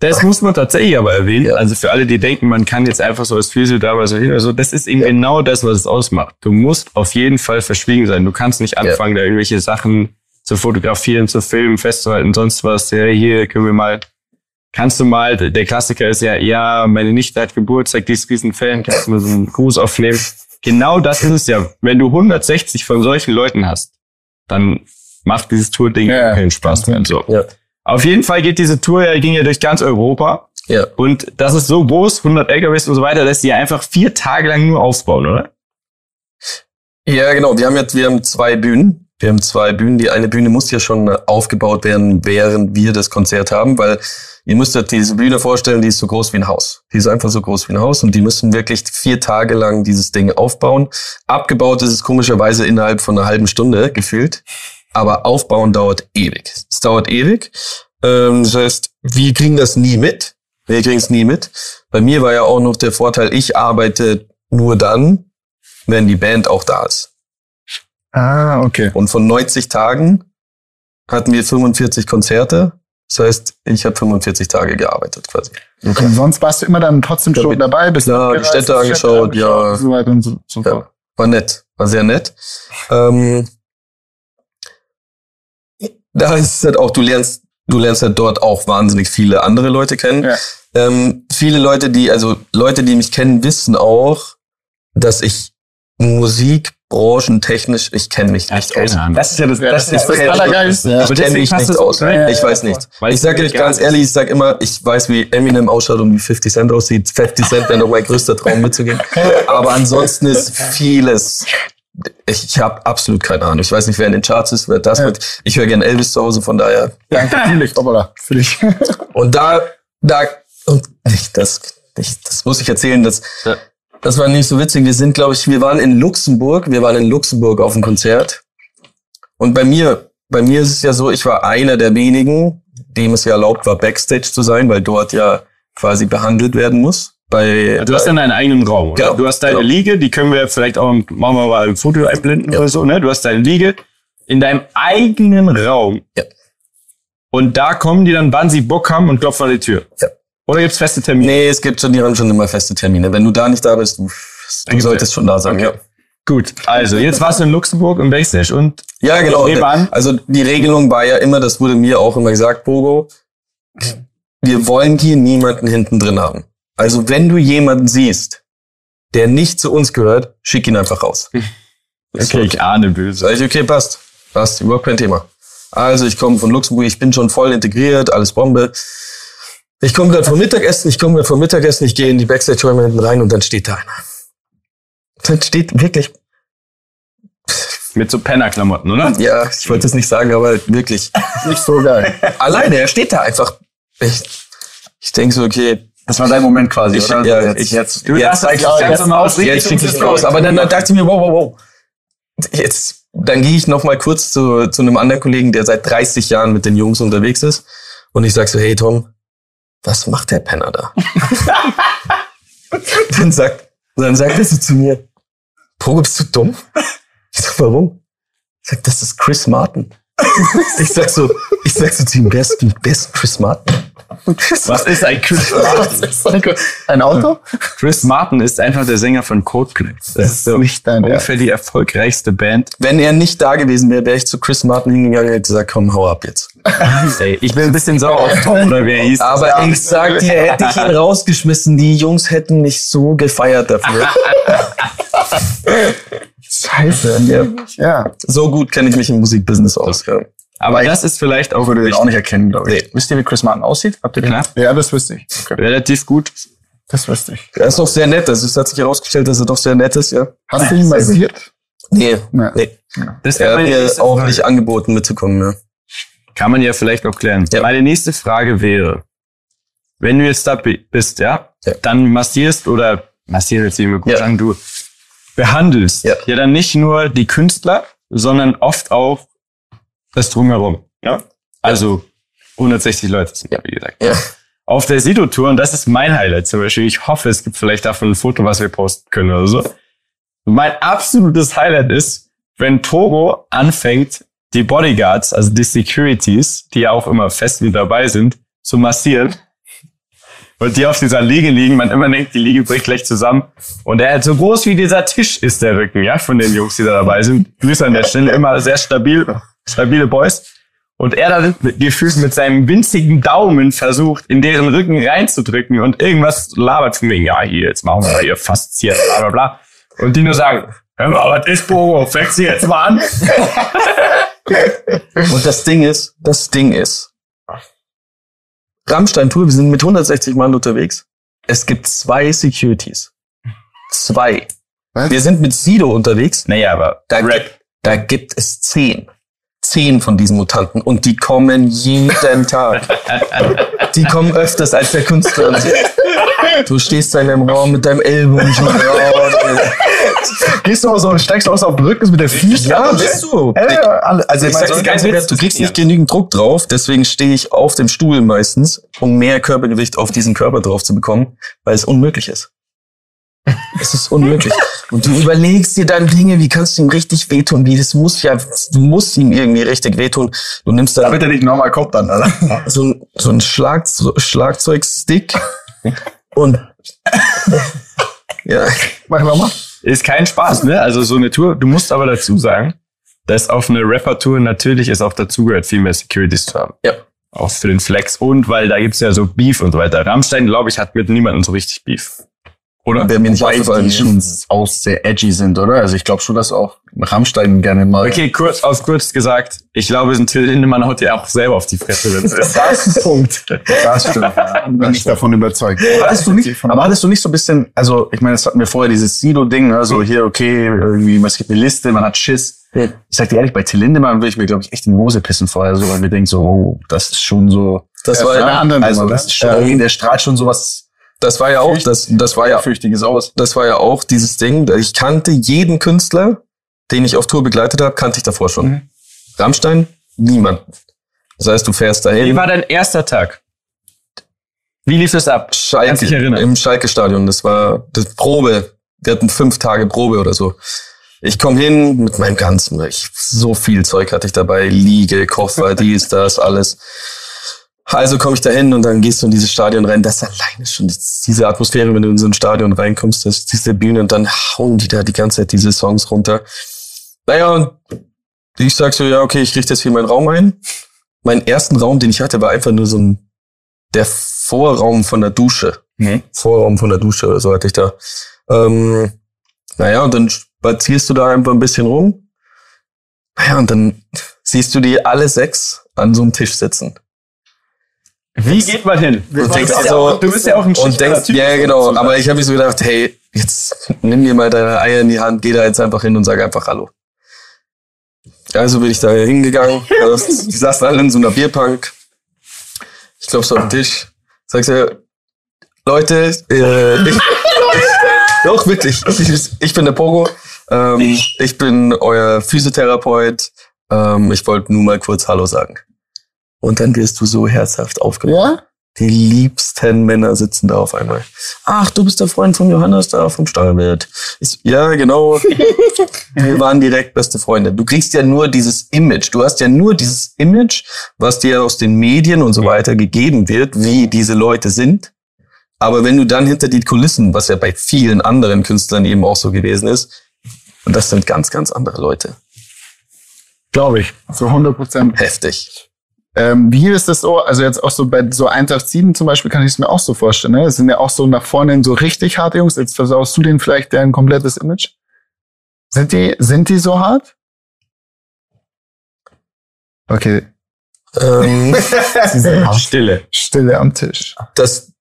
Das muss man tatsächlich aber erwähnen. Ja. Also für alle, die denken, man kann jetzt einfach so als Physio da was so hin. Also das ist eben genau das, was es ausmacht. Du musst auf jeden Fall verschwiegen sein. Du kannst nicht anfangen, da irgendwelche Sachen zu fotografieren, zu filmen, festzuhalten, sonst was. Ja, hier können wir mal, kannst du mal, der Klassiker ist ja, ja, meine Nichte hat Geburtstag, die ist diesen Fan, kannst du mal so einen Gruß aufnehmen. Genau das ist es ja. Wenn du 160 von solchen Leuten hast, dann macht dieses Tour-Ding Ja, keinen Spaß mehr. So. Auf jeden Fall geht diese Tour ja, ging ja durch ganz Europa. Ja. Und das ist so groß, 100 LKWs und so weiter, dass die einfach vier Tage lang nur aufbauen, oder? Ja, genau. Wir haben jetzt, wir haben zwei Bühnen. Wir haben zwei Bühnen. Die eine Bühne muss ja schon aufgebaut werden, während wir das Konzert haben, weil ihr müsst euch diese Bühne vorstellen, die ist so groß wie ein Haus. Die ist einfach so groß wie ein Haus und die müssen wirklich vier Tage lang dieses Ding aufbauen. Abgebaut ist es komischerweise innerhalb von einer halben Stunde gefühlt, aber aufbauen dauert ewig. Es dauert ewig. Ähm, das heißt, wir kriegen das nie mit. Wir kriegen es nie mit. Bei mir war ja auch noch der Vorteil, ich arbeite nur dann, wenn die Band auch da ist. Ah, okay. Und von 90 Tagen hatten wir 45 Konzerte. Das heißt, ich habe 45 Tage gearbeitet quasi. Und sonst warst du immer dann trotzdem Ja, schon mit- dabei, bist klar, die Städte hast angeschaut, ja. so weiter und so, so Ja, war nett, war sehr nett. Ähm, da ist es halt auch, du lernst, du lernst halt dort auch wahnsinnig viele andere Leute kennen. Ja. Ähm, viele Leute, die, also Leute, die mich kennen, wissen auch, dass ich musikbranchentechnisch, ich kenne mich nicht aus. Ahnung. Das ist ja das, Ja, das ist das Allergeilste. Ja. Ich kenne mich nicht aus. rein. Ich weiß nicht. Weil Ich sage euch ganz nicht. ehrlich, ich sage immer, ich weiß, wie Eminem ausschaut und wie 50 Cent aussieht. 50 Cent wäre noch mein größter Traum mitzugehen. Aber ansonsten ist vieles. Ich, ich habe absolut keine Ahnung. Ich weiß nicht, wer in den Charts ist, wer das Ja. wird. Ich höre gerne Elvis zu Hause, von daher. Danke, fühle ich. Hoppala, fühle ich. Und da, da, und ich, das, ich, das muss ich erzählen, das, Ja. das war nicht so witzig. Wir sind, glaube ich, wir waren in Luxemburg, wir waren in Luxemburg auf einem Konzert. Und bei mir, bei mir ist es ja so, ich war einer der wenigen, dem es ja erlaubt war, Backstage zu sein, weil dort ja quasi behandelt werden muss. Bei, Du hast dann deinen eigenen Raum, oder? Genau, Du hast deine genau. Liege, die können wir vielleicht auch, machen wir mal ein Foto einblenden Ja. oder so, ne? Du hast deine Liege in deinem eigenen Raum. Ja. Und da kommen die dann, wann sie Bock haben und klopfen an die Tür. Ja. Oder gibt's feste Termine? nee, es gibt schon, die haben schon immer feste Termine. Wenn du da nicht da bist, du, du solltest schon da sein. Okay. Ja. Gut, also jetzt warst du in Luxemburg im Backstage und Ja, genau. Also die Regelung war ja immer, das wurde mir auch immer gesagt, Bogo, wir wollen hier niemanden hinten drin haben. Also wenn du jemanden siehst, der nicht zu uns gehört, schick ihn einfach raus. okay, ich ahne böse. Sag ich, okay, passt. Passt, überhaupt kein Thema. Also ich komme von Luxemburg, ich bin schon voll integriert, alles Bombe. Ich komme gerade vom Mittagessen, ich komme gerade vom Mittagessen, ich gehe in die Backstage-Räume hinten rein und dann steht da einer. Dann steht wirklich, Mit so Pennerklamotten, oder? ja, ich wollte es nicht sagen, aber wirklich. Nicht so geil. alleine, er steht da einfach. Ich, ich denke so, okay, Das war dein Moment quasi, Ich- oder? ja, jetzt, ich- jetzt, Du Jetzt darfst zeig das Ganze jetzt- mal aus jetzt schicke ich es raus. Aber dann, dann dachte ich mir, wow, wow, wow. Jetzt, dann gehe ich noch mal kurz zu, zu einem anderen Kollegen, der seit 30 Jahren mit den Jungs unterwegs ist. Und ich sag so, hey Tom, was macht der Penner da? dann sagt, dann sagt er so zu mir, Pogo, bist du dumm? Ich sag, warum? Ich sag, das ist Chris Martin. Ich sag so, ich sag so zu ihm, wer ist, wer ist Chris Martin? Was ist ein Chris Martin? Ein Auto? Chris Martin ist einfach der Sänger von Coldplay. Das ist so nicht dein ungefähr die erfolgreichste Band. Wenn er nicht da gewesen wäre, wäre ich zu Chris Martin hingegangen und hätte gesagt, komm, hau ab jetzt. Ey, ich bin ein bisschen sauer auf Tom, oder wer hieß. Aber ich sag dir, hätte ich ihn rausgeschmissen, die Jungs hätten mich so gefeiert dafür. Scheiße. Ja. So gut kenne ich mich im Musikbusiness aus. Ja. Aber das ist vielleicht auch würde den auch nicht erkennen, glaube ich. Nee. Wisst ihr, wie Chris Martin aussieht? Habt ihr den? klar, Ja, das wüsste ich. Okay. relativ gut. Das wüsste ich. Er ist doch sehr nett. Also es hat sich herausgestellt, dass er doch sehr nett ist, ja. Hast du ihn massiert? Nee, Ja. nee. Das Er hat mir auch Frage. nicht angeboten mitzukommen, ja. Kann man ja vielleicht auch klären. Ja. Meine nächste Frage wäre, wenn du jetzt da bi- bist, ja, Ja. dann massierst oder massierst jetzt immer gut Ja. sagen, du behandelst Ja. ja. dann nicht nur die Künstler, sondern oft auch das Drumherum. Ja. Also 160 Leute sind ja, wie gesagt. Ja. Auf der Sido-Tour, und das ist mein Highlight zum Beispiel, ich hoffe, es gibt vielleicht davon ein Foto, was wir posten können oder so. Mein absolutes Highlight ist, wenn Togo anfängt, die Bodyguards, also die Securities, die ja auch immer fest mit dabei sind, zu massieren. Und die auf dieser Liege liegen, man immer denkt, die Liege bricht gleich zusammen. Und er hat so groß wie dieser Tisch ist der Rücken, ja, von den Jungs, die da dabei sind. Grüße an der Stelle, immer sehr stabil, stabile Boys. Und er dann mit- gefühlt mit seinem winzigen Daumen versucht, in deren Rücken reinzudrücken und irgendwas labert von wegen, ja, hier, jetzt machen wir mal hier fasziniert, bla, bla, bla. Und die nur sagen, hör mal, was ist Bogo? Fängst du jetzt mal an? Und das Ding ist, das Ding ist, Rammstein-Tour, wir sind mit 160 Mann unterwegs. Es gibt zwei Securities. Zwei. Was? Wir sind mit Sido unterwegs. Naja, aber Da, gibt, da gibt es zehn. Zehn von diesen Mutanten. Und die kommen jeden Tag. Die kommen öfters als der Künstler. Du stehst da in deinem Raum mit deinem Ellbogen. Gehst du auch so, steigst du aus auf den Rücken mit der Füße? Ja, bist du. Äh, also Ich ich ganz du kriegst nicht genügend Druck drauf, deswegen stehe ich auf dem Stuhl meistens, um mehr Körpergewicht auf diesen Körper drauf zu bekommen, weil es unmöglich ist. Es ist unmöglich. Und du überlegst dir dann Dinge, wie kannst du ihm richtig wehtun, wie das muss ja, du musst ihm irgendwie richtig wehtun. Du nimmst dann damit er nicht nochmal kommt dann, Alter. so ein, so ein Schlag, so Schlagzeugstick und ja, Mach nochmal. Ist kein Spaß, ne? Also so eine Tour. Du musst aber dazu sagen, dass auf einer Rapper-Tour natürlich es auch dazugehört, viel mehr Securities zu haben. ja. Auch für den Flex und weil da gibt's ja so Beef und so weiter. Rammstein, glaube ich, hat mit niemandem so richtig Beef. Oder? Wäre mir nicht Weil aufgefallen. die schon auch sehr edgy sind, oder? Also ich glaube schon, dass auch Rammstein gerne mal. Okay, kurz auf kurz gesagt, ich glaube, ein Till Lindemann haut dir auch selber auf die Fresse, wenn es ist. Das ist ein Punkt. Das stimmt. Ja. Bin ich davon überzeugt. Hattest du nicht, aber hattest du nicht so ein bisschen, also ich meine, das hatten wir vorher, dieses Sido-Ding, ne? so hier, okay, irgendwie, es gibt eine Liste, man hat Schiss. Ich sag dir ehrlich, bei Till Lindemann würde ich mir, glaube ich, echt in die Hose pissen vorher, so, weil mir denkt so, oh, das ist schon so, Das Ja, war von einer ja, anderen also Nummer, das ist schon, der strahlt schon sowas das war ja auch, das, das war ja Fürchtiges aus. das war ja auch dieses Ding, ich kannte jeden Künstler, den ich auf Tour begleitet habe, kannte ich davor schon. Mhm. Rammstein, niemanden. Das heißt, du fährst Wie dahin, war dein erster Tag? Wie lief es ab? Schalke, im Schalke-Stadion, das war das Probe, wir hatten fünf Tage Probe oder so. Ich komme hin mit meinem ganzen, ich, so viel Zeug hatte ich dabei, Liege, Koffer, dies, das, alles. Also komme ich da hin und dann gehst du in dieses Stadion rein. Das alleine schon das- diese Atmosphäre, wenn du in so ein Stadion reinkommst, das ist diese Bühne und dann hauen die da die ganze Zeit diese Songs runter. Naja, und ich sag so, ja, okay, ich richte jetzt hier meinen Raum ein. Meinen ersten Raum, den ich hatte, war einfach nur so ein, der Vorraum von der Dusche. Mhm. Vorraum von der Dusche oder so hatte ich da. Ähm, naja, und dann spazierst du da einfach ein bisschen rum. Naja, und dann siehst du die alle sechs an so einem Tisch sitzen. Wie geht man hin? Und denkst bist dir ja so, auch- du bist ja auch ein und denkst, Typ, ja, genau, aber ich habe mir so gedacht, hey, jetzt nimm dir mal deine Eier in die Hand, geh da jetzt einfach hin und sag einfach Hallo. Also bin ich da hingegangen, die saßen alle in so einer Bierpunk. Ich klopf's auf den Tisch, sagst du, Leute, äh, ich, doch wirklich, ich, ich bin der Pogo, ähm, ich bin euer Physiotherapeut, ähm, ich wollte nur mal kurz Hallo sagen. Und dann wirst du so herzhaft aufgenommen. Ja? Die liebsten Männer sitzen da auf einmal. Ach, du bist der Freund von Johannes da vom Steuerwirt. Ich, ja, genau. Wir waren direkt beste Freunde. Du kriegst ja nur dieses Image. Du hast ja nur dieses Image, was dir aus den Medien und so weiter gegeben wird, wie diese Leute sind. Aber wenn du dann hinter die Kulissen, was ja bei vielen anderen Künstlern eben auch so gewesen ist, und das sind ganz, ganz andere Leute. Glaube ich. So 100 Prozent. Heftig. Ähm, wie ist das so? Also jetzt auch so bei so Eintracht 7 zum Beispiel kann ich es mir auch so vorstellen. Ne? Das sind ja auch so nach vorne hin so richtig harte Jungs. Jetzt versaust du denen vielleicht deren komplettes Image. Sind die, sind die so hart? Okay, Ähm. Stille. Stille am Tisch. das,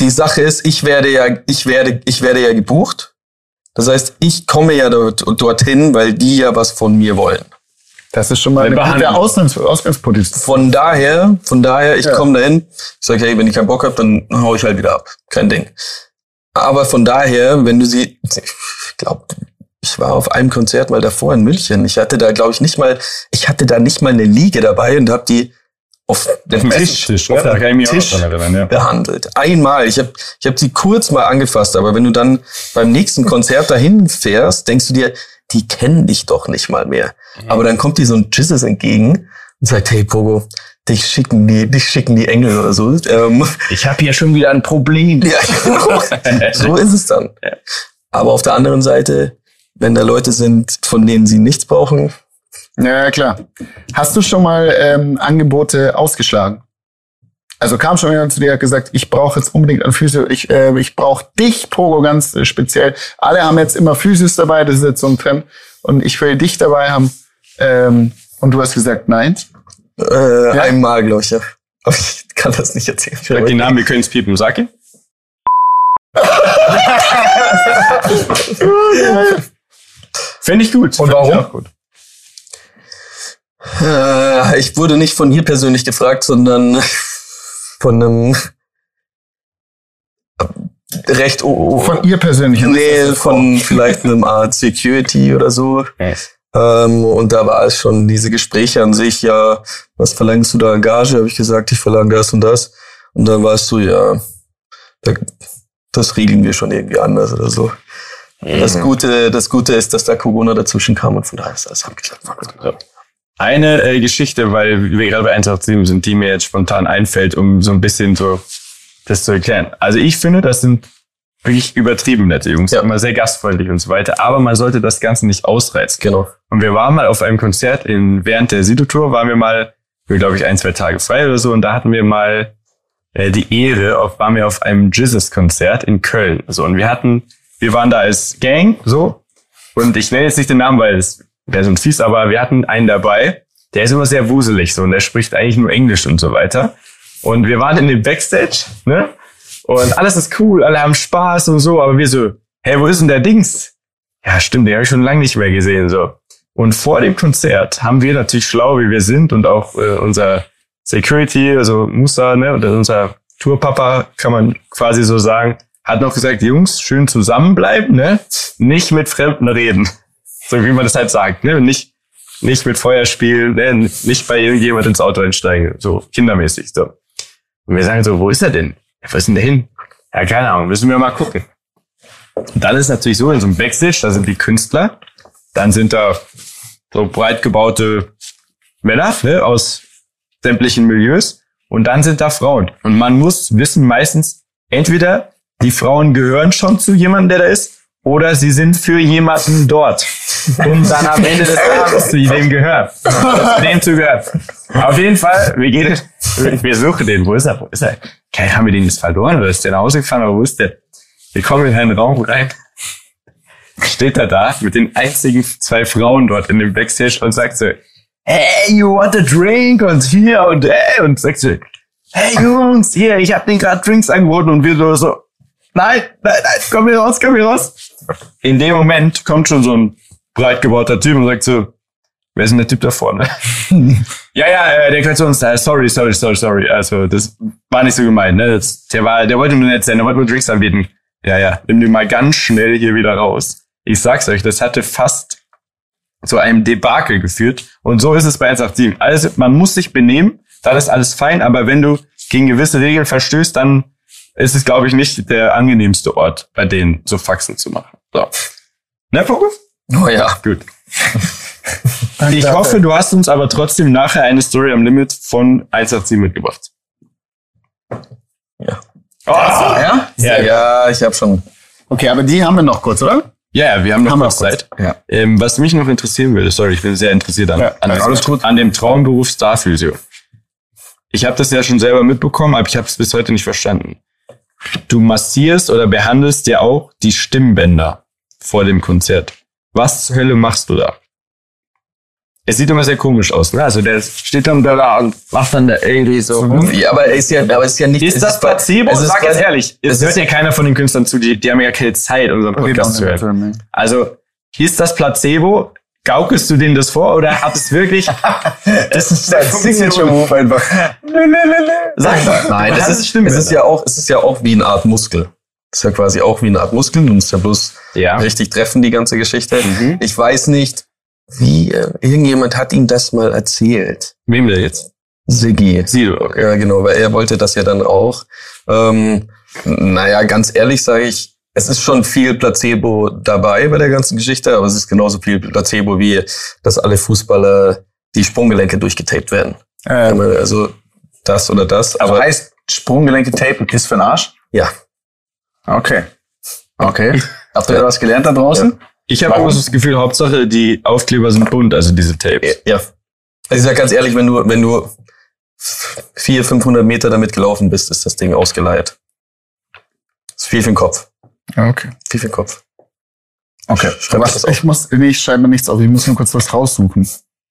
die Sache ist, ich werde ja, ich werde, ich werde ja gebucht. Das heißt, ich komme ja dort, dorthin, weil die ja was von mir wollen. Das ist schon mal eine gute Ausgangs Ausgangsposition. Von daher, von daher, ich Ja. komme dahin, ich sage, hey, wenn ich keinen Bock habe, dann hau ich halt wieder ab. Kein Ding. Aber von daher, wenn du sie, ich glaube, ich war auf einem Konzert mal davor in München. Ich hatte da, glaube ich, nicht mal, ich hatte da nicht mal eine Liege dabei und habe die auf dem Tisch, Tisch, auf mich auch Tisch ja. behandelt. Einmal. Ich habe ich hab sie kurz mal angefasst, aber wenn du dann beim nächsten Konzert dahin fährst, denkst du dir, die kennen dich doch nicht mal mehr. Aber dann kommt dir so ein Jesus entgegen und sagt, hey Pogo, dich schicken die, dich schicken die Engel oder so. Ähm, Ich habe hier schon wieder ein Problem. ja, genau. so ist es dann. Aber auf der anderen Seite, wenn da Leute sind, von denen sie nichts brauchen, Ja, ja, klar. Hast du schon mal ähm, Angebote ausgeschlagen? Also kam schon jemand zu dir und hat gesagt, ich brauche jetzt unbedingt einen Physio, ich, äh, ich brauche dich, Pogo, ganz äh, speziell. Alle haben jetzt immer Physios dabei, das ist jetzt so ein Trend. Und ich will dich dabei haben. Ähm, und du hast gesagt, nein. äh, einmal, glaube ich, ja. Aber ich kann das nicht erzählen. Sag den Namen, wir können es piepen. Sag ihn. Finde ich gut. Und ich warum? auch gut. Äh, ich wurde nicht von ihr persönlich gefragt, sondern von einem recht oh, oh, Von ihr persönlich. nee, von vielleicht einem Art Security oder so. Ähm, und da war es schon diese Gespräche an sich, ja, was verlangst du da an Gage? Habe ich gesagt, ich verlange das und das. Und dann war es so, ja, da, das regeln wir schon irgendwie anders oder so. Das Gute, das Gute ist, dass da Corona dazwischen kam und von daher ist alles abgeklappt. Eine äh, Geschichte, weil wir gerade bei 187 sind, die mir jetzt spontan einfällt, um so ein bisschen so das zu erklären. Also ich finde, das sind wirklich übertrieben nette Jungs, Ja. immer sehr gastfreundlich und so weiter, aber man sollte das Ganze nicht ausreizen. Genau. Und wir waren mal auf einem Konzert in, während der Sido-Tour waren wir mal, glaube ich ein, zwei Tage frei oder so, und da hatten wir mal äh, die Ehre, auf, waren wir auf einem Jizzes-Konzert in Köln. So, und wir hatten, wir waren da als Gang, so, und ich nenne jetzt nicht den Namen, weil es wäre sonst fies, aber wir hatten einen dabei, der ist immer sehr wuselig, so, und der spricht eigentlich nur Englisch und so weiter. Und wir waren in dem Backstage, ne? Und alles ist cool, alle haben Spaß und so, aber wir so, hey, wo ist denn der Dings? Ja, stimmt, den habe ich schon lange nicht mehr gesehen, so. Und vor dem Konzert haben wir natürlich schlau, wie wir sind und auch äh, unser Security, also Musa, ne, oder unser Tourpapa, kann man quasi so sagen, hat noch gesagt, Jungs, schön zusammenbleiben, ne? Nicht mit Fremden reden. So wie man das halt sagt, ne? Nicht, nicht mit Feuer spielen, ne? nicht bei irgendjemand ins Auto einsteigen, so kindermäßig, so. Und wir sagen so, wo ist er denn? Ja, wo ist denn der hin? Ja, keine Ahnung, müssen wir mal gucken. Und dann ist natürlich so, in so einem Backstage, da sind die Künstler, dann sind da so breit gebaute Männer ne, aus sämtlichen Milieus und dann sind da Frauen. Und man muss wissen, meistens entweder die Frauen gehören schon zu jemandem, der da ist, oder sie sind für jemanden dort, um dann am Ende des Abends zu dem gehören, zu dem zu gehören. Auf jeden Fall, wir gehen, wir suchen den. Wo ist er? Wo ist er? Okay, haben wir den jetzt verloren oder ist der nach Hause gefahren oder wo ist der? Wir kommen in einen Raum rein. Steht er da mit den einzigen zwei Frauen dort in dem Backstage und sagt so, hey, you want a drink? Und hier und hey, und sagt so, hey Jungs, hier, ich hab den gerade Drinks angeboten und wir so, so, nein, nein, nein, komm hier raus, komm hier raus. In dem Moment kommt schon so ein breit gebauter Typ und sagt so, wer ist denn der Typ da vorne? ja, ja, äh, der gehört zu uns, äh, sorry, sorry, sorry, sorry. Also, das war nicht so gemeint, ne? Das, der war, der wollte nur nett sein, der wollte nur Drinks anbieten. Ja, ja, nimm den mal ganz schnell hier wieder raus. Ich sag's euch, das hatte fast zu einem Debakel geführt. Und so ist es bei 187. Also, man muss sich benehmen, dann ist alles fein, aber wenn du gegen gewisse Regeln verstößt, dann ist es, glaube ich, nicht der angenehmste Ort, bei denen so Faxen zu machen. So. Ne, Fokus? Oh ja. Gut. Ich hoffe, du hast uns aber trotzdem nachher eine Story am Limit von 187 mitgebracht. Ja. Oh, Ja? ja, ja. Ja, ich habe schon. Okay, aber die haben wir noch kurz, oder? Ja, ja, wir haben noch Haben kurz. Zeit. Ja. Ähm, was mich noch interessieren würde, sorry, ich bin sehr interessiert an, Ja, an, gut. an dem Traumberuf Starphysio. Ich habe das ja schon selber mitbekommen, aber ich habe es bis heute nicht verstanden. Du massierst oder behandelst ja auch die Stimmbänder vor dem Konzert. Was zur Hölle machst du da? Es sieht immer sehr komisch aus, ne? Also der steht dann da und macht dann da irgendwie so. Ja, aber ist ja, aber ist ja nicht. Ist das Placebo? es ist Sag jetzt ehrlich. Es hört ist- ja keiner von den Künstlern zu, die, die haben ja keine Zeit, unseren Podcast zu hören. Also, ist das Placebo? Gaukelst du denen das vor oder hat es wirklich? Das ist ein Signature-Move einfach. Sag mal. Nein, es ist, es ist ja auch, es ist ja auch wie eine Art Muskel. Ist ja quasi auch wie eine Art Muskel. Du musst ja bloß Ja. richtig treffen, die ganze Geschichte. Mhm. Ich weiß nicht, wie, äh, irgendjemand hat ihm das mal erzählt. Wem der jetzt? Siggi. Sido, okay. Ja, genau, weil er wollte das ja dann auch. Ähm, naja, ganz ehrlich sage ich, es ist schon viel Placebo dabei bei der ganzen Geschichte, aber es ist genauso viel Placebo wie, dass alle Fußballer die Sprunggelenke durchgetaped werden. Ähm, Also das oder das, aber aber heißt Sprunggelenke tapen ist für den Arsch? ja. Okay. Okay. Habt ihr was gelernt da draußen? Ich habe immer so das Gefühl, Hauptsache die Aufkleber sind bunt, also diese Tapes. Ja. Also ich sag ganz ehrlich, wenn du, wenn du 400, 500 Meter damit gelaufen bist, ist das Ding ausgeleiert. ist viel für den Kopf. Okay. Viel für den Kopf. Okay. Schreib Was, das auf. ich muss, nee, ich schreibe mir nichts auf. Ich muss nur kurz was raussuchen.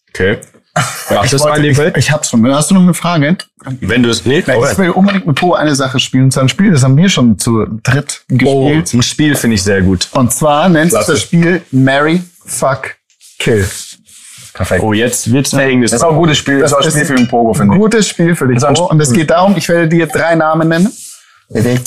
Okay. Mach das mal, ich, Liebe. ich hab's schon. Hast du noch eine Frage? Wenn du es nicht. Na, ich will unbedingt mit Po eine Sache spielen. Und zwar ein Spiel, das haben wir schon zu dritt Oh, gespielt. ein Spiel finde ich sehr gut. Und zwar nennt sich das Spiel Mary Fuck Kill. Perfekt. Oh, jetzt wird's Verhängnis. Das ist auch ein gutes Spiel. Das ist auch ein Spiel für den Pogo, finde ich. Gutes Spiel für dich. Das. Und es geht darum, ich werde dir drei Namen nennen.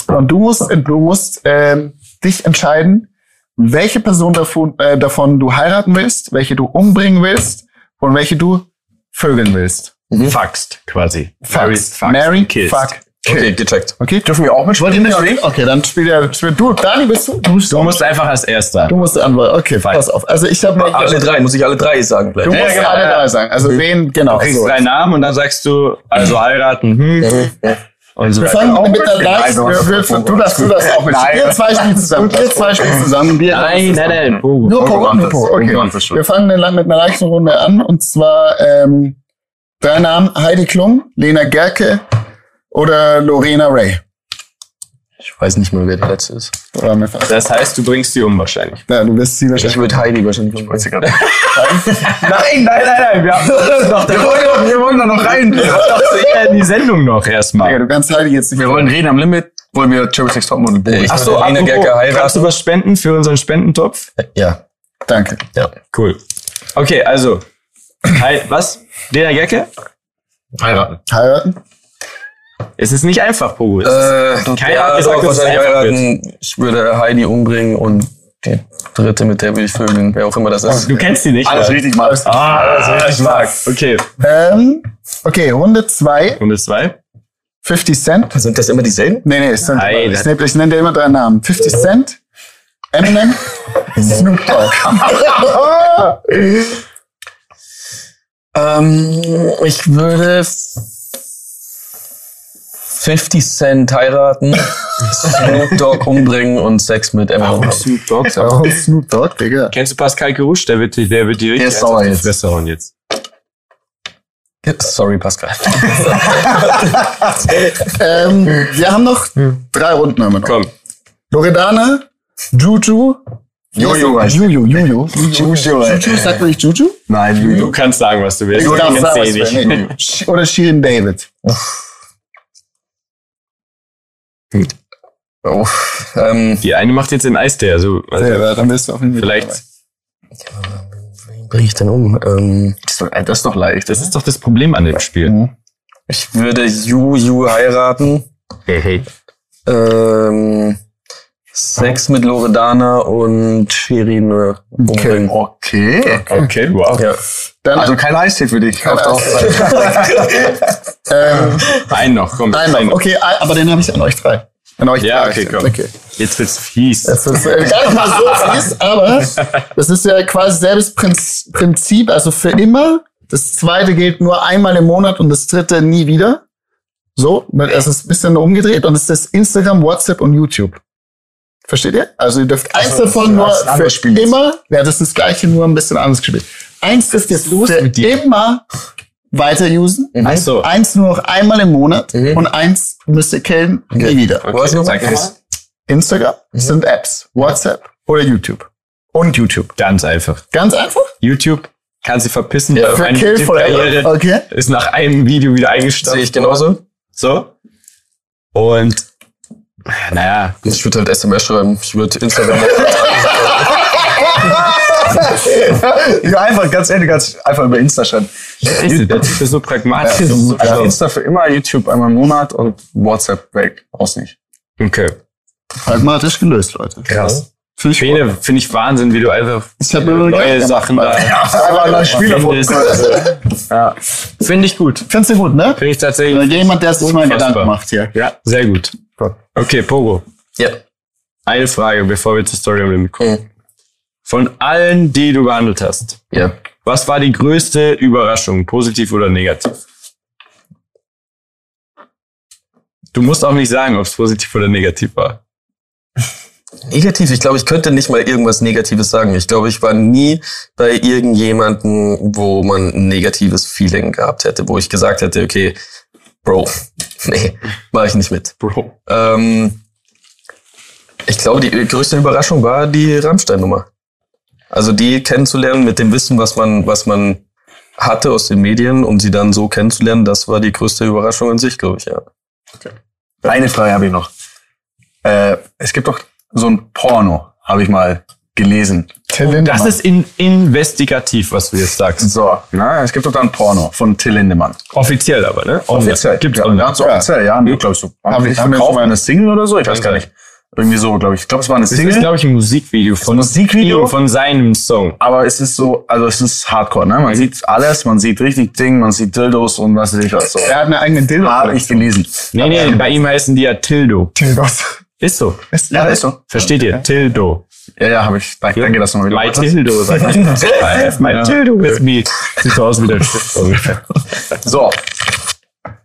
Und du musst, du musst ähm, dich entscheiden, welche Person davon, äh, davon du heiraten willst, welche du umbringen willst und welche du vögeln willst. Faxt, quasi. Fuck. Fuck. Mary Killst. Fuck Kill. Okay, gecheckt. Okay? Dürfen wir auch mitspielen? Wollt ihr? Okay, dann spiel ja, spiel du. Dani, bist du? Du musst, Du musst einfach als Erster. du musst antworten. Okay, pass auf. Also ich habe Alle drei, muss ich alle drei sagen gleich. Du musst genau, alle ja. drei sagen. Also wen, genau. Du kriegst so. drei Namen und dann sagst du, also heiraten, hm. Und so Wir fangen mit der Leicht. du darfst, du darfst auch mit. Nein. Wir zwei spielen zusammen. Wir zwei spielen zusammen. Wir Nein, nein, nein. Pogo. Nur Pogo, nur. Pogo. Okay. Wir fangen dann mit einer leichten Runde an. Und zwar ähm, drei Namen. Heidi Klum, Lena Gerke oder Lorena Ray. Ich weiß nicht mal, wer der letzte ist. Das heißt, du bringst sie um wahrscheinlich. Ja, du wirst sie Ich wahrscheinlich. würde Heidi wahrscheinlich. Weiß ich gar nicht. Nein, nein, nein, nein. Wir haben doch, Wir wollen wir wollen da noch rein. doch so in die Sendung noch Ja, erstmal. du kannst Heidi jetzt nicht. Wir wollen reden am Limit. Wollen wir Cherry Six Topmodel buchen? Ich Ach so, würde Lena Gerke kannst du heiraten. was spenden für unseren Spendentopf? Ja, Danke. ja. Cool. Okay, also. Hi, was? Lena Gecke? Heiraten. Heiraten? Es ist nicht einfach, Pogo. Es ist- Äh, Keiner ja, hat gesagt, doch, es wahrscheinlich einfach heiraten. Ich würde Heidi umbringen und die dritte, mit der würde ich vögeln, wer auch immer das ist. Du kennst sie nicht. Alles oder? richtig mal. Ah, ich mag. Okay. Ähm, okay, Runde zwei. Runde zwei. 50 Cent. Sind das immer dieselben? Nee, nee, es sind, Nein, ich, nenne, ich nenne dir immer drei Namen. 50 Cent, Eminem, Snoop Dogg. Ähm, ich würde 50 Cent heiraten, Snoop Dogg umbringen und Sex mit Eminem. Snoop Dogg. Warum Snoop Dogg, Digga? Kennst du Pascal Gerouche? Der wird, die- der wird die richtig ist sauer auf die jetzt. Fresse hauen jetzt. Sorry, Pascal. Ähm, wir haben noch drei Runden. Haben wir noch. Komm. Loredana, Juju, Jojo Juju, Juju. Juju. Juju, sagt man nicht Juju? Nein, Du Juju. kannst sagen, was du willst. Du darfst sagen, eh was du nicht. willst. Oder Shirin David. Oh, ähm, Die eine macht jetzt den Eistee, also, also Ja, dann wirst du auf jeden Fall vielleicht. wen bringe ich denn um? Ähm, Das ist doch- Das ist doch leicht. Das ist doch das Problem an dem Spiel. Mhm. ich würde Juju heiraten. Hey, hey. Ähm, Sex mit Loredana und Shirin äh, umbringen. Okay. Okay, wow. Ja. Dann, Also kein Eistee für dich. Auf der Hochzeit. ähm, Ein noch, komm. nein, ein noch. Okay, ein- aber den habe ich an euch drei. An euch Ja, drei. okay, komm. okay. Jetzt wird's fies. Das ist äh, gar nicht mal so fies, aber das ist ja quasi selbes Prinz- Prinzip, also für immer. Das zweite gilt nur einmal im Monat und das dritte nie wieder. So, es ist ein bisschen umgedreht und es ist Instagram, WhatsApp und YouTube. Versteht ihr? Also ihr dürft eins so, davon nur ist für anderes Spiel jetzt. immer, ja, das ist das gleiche, nur ein bisschen anders gespielt. Eins dürft ihr los für mit dir? immer weiter usen. Ach so. Eins nur noch einmal im Monat Mhm. und eins müsst ihr killen, nie wieder. Was noch? Sag es. Instagram sind Apps, WhatsApp oder YouTube. Und YouTube. Ganz einfach. Ganz einfach. YouTube kann sie verpissen. Ja, Für Kill Forever. YouTube-Karriere Okay. ist nach einem Video wieder eingestampft. Sehe ich genauso. So. Und, naja, Ich würde halt SMS schreiben. Ich würde Instagram. Ja, einfach, ganz ehrlich, ganz einfach über Insta schreiben. der Typ ist so pragmatisch. Also Also, Insta für immer, YouTube einmal im Monat und WhatsApp weg. Aus nicht. okay. Pragmatisch gelöst, Leute. Krass. Finde ich Finde finde ich Wahnsinn, wie du einfach neue neue Sachen da Einfach ein neues Spiel findest. Ja. Finde ich gut. Findest du gut, ne? Finde ich tatsächlich. Jemand, der sich mal. Gedanken macht hier. Ja, sehr gut. Okay, Pogo. ja. Eine Frage, bevor wir zur Story am Limit kommen. Mhm. Von allen, die du behandelt hast, Ja. was war die größte Überraschung, positiv oder negativ? Du musst auch nicht sagen, ob es positiv oder negativ war. Negativ, ich glaube, ich könnte nicht mal irgendwas Negatives sagen. Ich glaube, ich war nie bei irgendjemanden, wo man ein negatives Feeling gehabt hätte, wo ich gesagt hätte, okay, Bro, nee, mache ich nicht mit. Bro. Ähm, ich glaube, die größte Überraschung war die Rammstein-Nummer. Also die kennenzulernen mit dem Wissen, was man, was man hatte aus den Medien und sie dann so kennenzulernen, das war die größte Überraschung an sich, glaube ich, ja. Eine Frage habe ich noch. Äh, es gibt doch so ein Porno, habe ich mal gelesen. Till Das Lindemann. ist in, investigativ, was du jetzt sagst. So, na, es gibt doch da ein Porno von Till Lindemann. Offiziell aber, ne? Offiziell. Gibt's ja, ganz offiziell, ja. ja. glaube ich so. Haben wir- verkauft eine Single oder so? Ich weiß gar nicht. Irgendwie so, glaube ich. Ich glaube, es war eine Das Single. ist, glaube ich, ein Musikvideo von Musikvideo? von seinem Song. aber es ist so, also es ist Hardcore, ne? Man sieht alles, man sieht richtig Ding, man sieht Dildos und was weiß ich was so. Er hat eine eigene dildo Habe ich gelesen. Nee, nee, bei ihm heißen die ja Tildo. Dildos. Ist so. Ja, ist so. Versteht ihr? Tildo. Ja, ja, habe ich. Danke, danke, dass du mal wieder My. Tildo, sag ich. My Tildo with me. Sieht so aus wie der. So.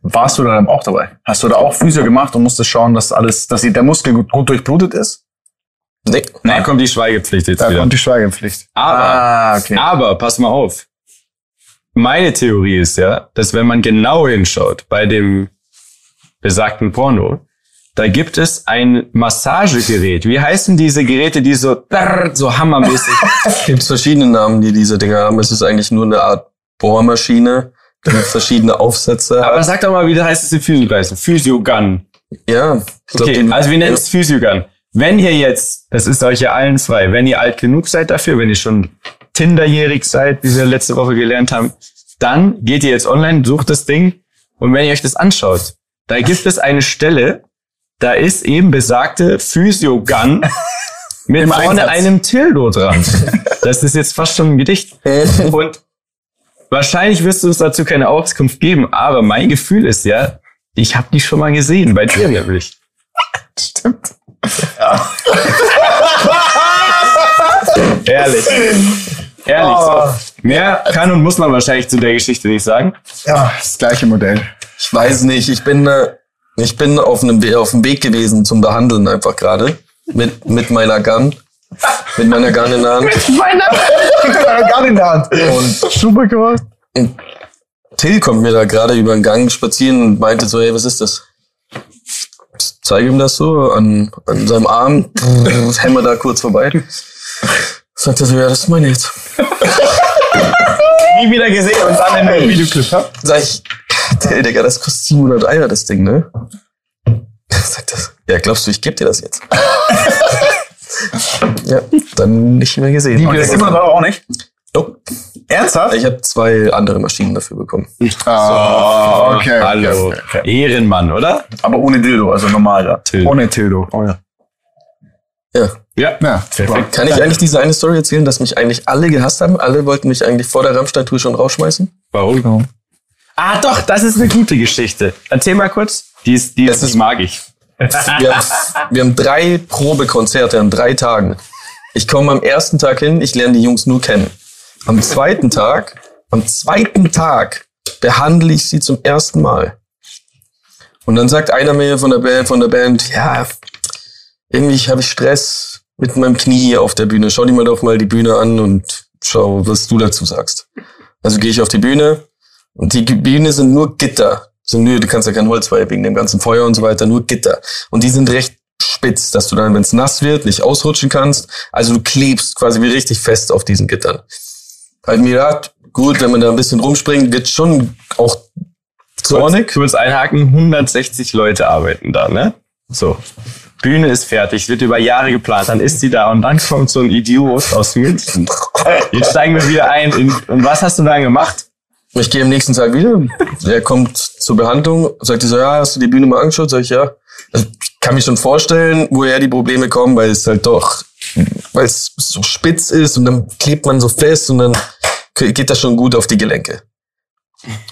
Warst du da dann auch dabei? Hast du da auch Physio gemacht und musstest schauen, dass alles, dass der Muskel gut, gut durchblutet ist? Nee. Da kommt die Schweigepflicht jetzt Da wieder. kommt die Schweigepflicht. Aber, Ah, okay. aber, pass mal auf. Meine Theorie ist ja, dass wenn man genau hinschaut bei dem besagten Porno, da gibt es ein Massagegerät. Wie heißen diese Geräte, die so, so hammermäßig Gibt verschiedene Namen, die diese Dinger haben. Es ist eigentlich nur eine Art Bohrmaschine. Gibt verschiedene Aufsätze. Aber sag doch mal, wie heißt es in Physiopreisen? Physiogun. ja, glaub, Okay, die- also wir nennen es Physiogun. Wenn ihr jetzt, das ist euch ja allen frei, wenn ihr alt genug seid dafür, wenn ihr schon Tinderjährig seid, wie wir letzte Woche gelernt haben, dann geht ihr jetzt online, sucht das Ding und wenn ihr euch das anschaut, da gibt es eine Stelle, da ist eben besagte Physiogun mit Im vorne Einsatz. einem Tildo dran. Das ist jetzt fast schon ein Gedicht. Und wahrscheinlich wirst du uns dazu keine Auskunft geben, aber mein Gefühl ist ja, ich habe die schon mal gesehen, bei dir nämlich. Stimmt. Ehrlich. Ehrlich. So. Mehr kann und muss man wahrscheinlich zu der Geschichte nicht sagen. Ja, das gleiche Modell. Ich weiß nicht, ich bin, äh, ich bin auf einem, auf dem Weg gewesen zum Behandeln einfach gerade. Mit, mit meiner Gun. Mit meiner Gun in der Hand. Gar in der Hand. Und Super gemacht. Till kommt mir da gerade über den Gang spazieren und meinte so, hey, was ist das? Ich zeige ihm das so an, an seinem Arm. Hämmer da kurz vorbei. Sagt er so, ja, das ist meine jetzt. Nie wieder gesehen und dann in einem Videoclip. hab. Sag ich, Till, Digga, das kostet 700 Eier, das Ding, ne? Sagt so, ja, glaubst du, ich geb dir das jetzt? ja, dann nicht mehr gesehen. Und das immer doch auch nicht. Nope. Ernsthaft? Ich habe zwei andere Maschinen dafür bekommen. Oh, okay. Hallo. Okay, okay. Ehrenmann, oder? Aber ohne Dildo, also normal da. Till. Ohne Tildo. Oh ja. Ja. Ja. Ja, Perfekt. Kann ich eigentlich diese eine Story erzählen, dass mich eigentlich alle gehasst haben? Alle wollten mich eigentlich vor der Rammstein-Tour schon rausschmeißen? Warum? Ah, doch, das ist eine gute Geschichte. Erzähl mal kurz. Die ist, die, ist- die mag ich. Wir haben, wir haben drei Probekonzerte an drei Tagen. Ich komme am ersten Tag hin, ich lerne die Jungs nur kennen. Am zweiten Tag, am zweiten Tag behandle ich sie zum ersten Mal. Und dann sagt einer mir von der Band, von der Band, ja, irgendwie habe ich Stress mit meinem Knie hier auf der Bühne. Schau dir mal doch mal die Bühne an und schau, was du dazu sagst. Also gehe ich auf die Bühne und die Bühne sind nur Gitter. Sind nur, du kannst ja kein Holz, weil wegen dem ganzen Feuer und so weiter, nur Gitter. Und die sind recht spitz, dass du dann, wenn es nass wird, nicht ausrutschen kannst. Also du klebst quasi wie richtig fest auf diesen Gittern. Halt mir gedacht, gut, wenn man da ein bisschen rumspringt, wird schon auch zornig. Kurz einhaken, 160 Leute arbeiten da, ne? So. Bühne ist fertig, wird über Jahre geplant, dann ist sie da und dann kommt so ein Idiot aus München. Jetzt steigen wir wieder ein. In, und was hast du dann gemacht? Ich gehe am nächsten Tag wieder. Er kommt zur Behandlung, sagt so, ja, hast du die Bühne mal angeschaut? Sag ich, ja. Also, ich kann mich schon vorstellen, woher die Probleme kommen, weil es halt doch, weil es so spitz ist und dann klebt man so fest und dann geht das schon gut auf die Gelenke.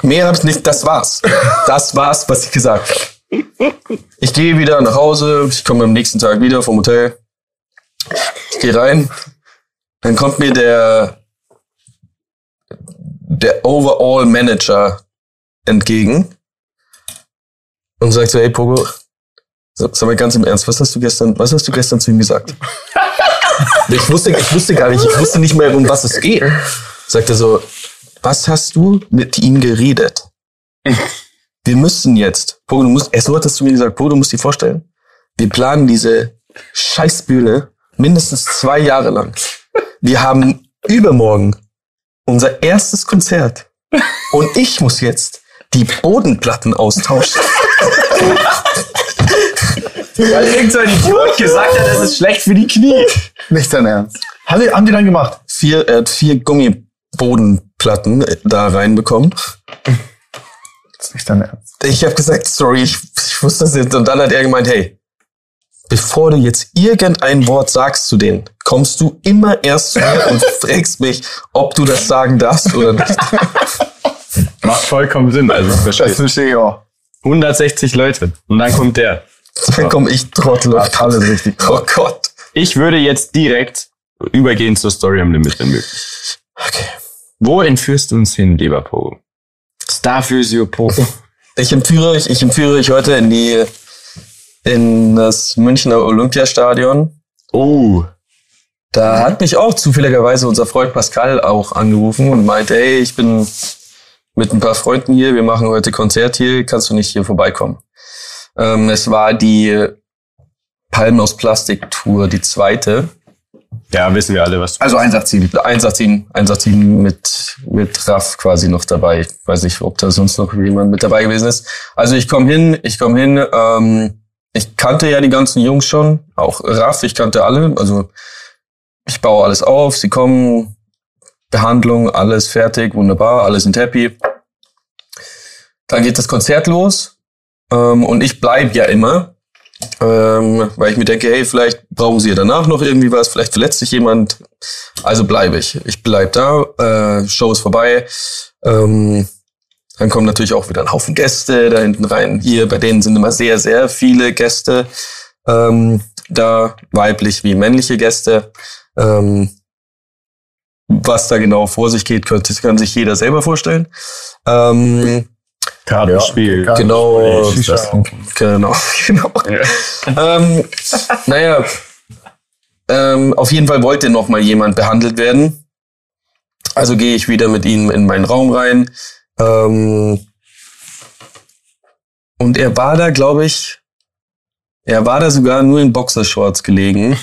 Mehr habe ich nicht, das war's. Das war's, was ich gesagt habe. Ich gehe wieder nach Hause, ich komme am nächsten Tag wieder vom Hotel. Ich gehe rein, dann kommt mir der der Overall Manager entgegen und sagt so, hey Pogo, sag mal ganz im Ernst, was hast du gestern, was hast du gestern zu ihm gesagt? ich wusste, ich wusste gar nicht, ich wusste nicht mehr, um was es geht. Sagt er so, was hast du mit ihm geredet? Wir müssen jetzt, Pogo, du musst, er so hat das zu mir gesagt, Pogo, du musst dir vorstellen, wir planen diese Scheißbühne mindestens zwei Jahre lang. Wir haben übermorgen unser erstes Konzert. Und ich muss jetzt die Bodenplatten austauschen. Weil irgend so ein Idiot gesagt hat, das ist schlecht für die Knie. Nicht dein Ernst. Haben die, haben die dann gemacht? Vier, er hat vier Gummibodenplatten äh, da reinbekommen. Das ist nicht dein Ernst. Ich habe gesagt, sorry, ich, ich wusste das nicht. Und dann hat er gemeint, hey, bevor du jetzt irgendein Wort sagst zu denen, kommst du immer erst zu mir und fragst mich, ob du das sagen darfst oder nicht. Macht vollkommen Sinn. Also ich Das verstehe. verstehe ich auch. 160 Leute. Und dann kommt der. Dann komm ich Trottel. und- alles richtig. Oh Gott. Ich würde jetzt direkt übergehen zur Story am Limit, wenn möglich. Okay. Wo entführst du uns hin, lieber Pogo? Starphysio Pogo. Ich empführe euch, ich empführe euch heute in die, in das Münchner Olympiastadion. Oh. Da hat mich auch zufälligerweise unser Freund Pascal auch angerufen und meinte, hey, ich bin mit ein paar Freunden hier, wir machen heute Konzert hier, kannst du nicht hier vorbeikommen? Ähm, es war die Palmen aus Plastik Tour, die zweite. Ja, wissen wir alle, was Also 187. 187, 187 mit, mit Raff quasi noch dabei. Ich weiß nicht, ob da sonst noch jemand mit dabei gewesen ist. Also ich komme hin, ich komme hin, ähm, ich kannte ja die ganzen Jungs schon, auch Raff, ich kannte alle, also ich baue alles auf, sie kommen, Behandlung, alles fertig, wunderbar, alle sind happy. Dann geht das Konzert los ähm, und ich bleib ja immer, ähm, weil ich mir denke, hey, vielleicht brauchen sie ja danach noch irgendwie was, vielleicht verletzt sich jemand, also bleibe ich. Ich bleib da, äh, Show ist vorbei. Ähm, dann kommen natürlich auch wieder ein Haufen Gäste da hinten rein. Hier, bei denen sind immer sehr, sehr viele Gäste ähm, da, weiblich wie männliche Gäste. Ähm, was da genau vor sich geht, könnte, kann sich jeder selber vorstellen. Ähm, Kartenspiel. Ja, genau, Shisha. genau, genau. ähm, naja, ähm, auf jeden Fall wollte noch mal jemand behandelt werden. Also gehe ich wieder mit ihm in meinen Raum rein. Ähm, und er war da, glaube ich, er war da sogar nur in Boxershorts gelegen.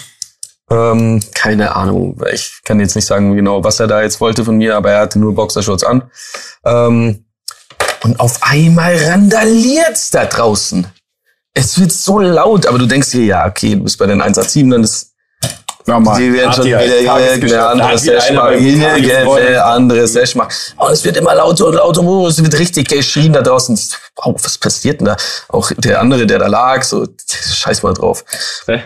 Ähm, keine Ahnung, ich kann jetzt nicht sagen genau, was er da jetzt wollte von mir, aber er hatte nur Boxershorts an. Ähm, und auf einmal randaliert's da draußen. Es wird so laut, aber du denkst dir, ja, okay, du bist bei den 187, dann ist Normal. die werden schon wieder eine andere Session machen, andere Session machen. Und es wird immer lauter und lauter, oh, es wird richtig geschrien da draußen. Wow, was passiert denn da? Auch der andere, der da lag, so, scheiß mal drauf. Hä?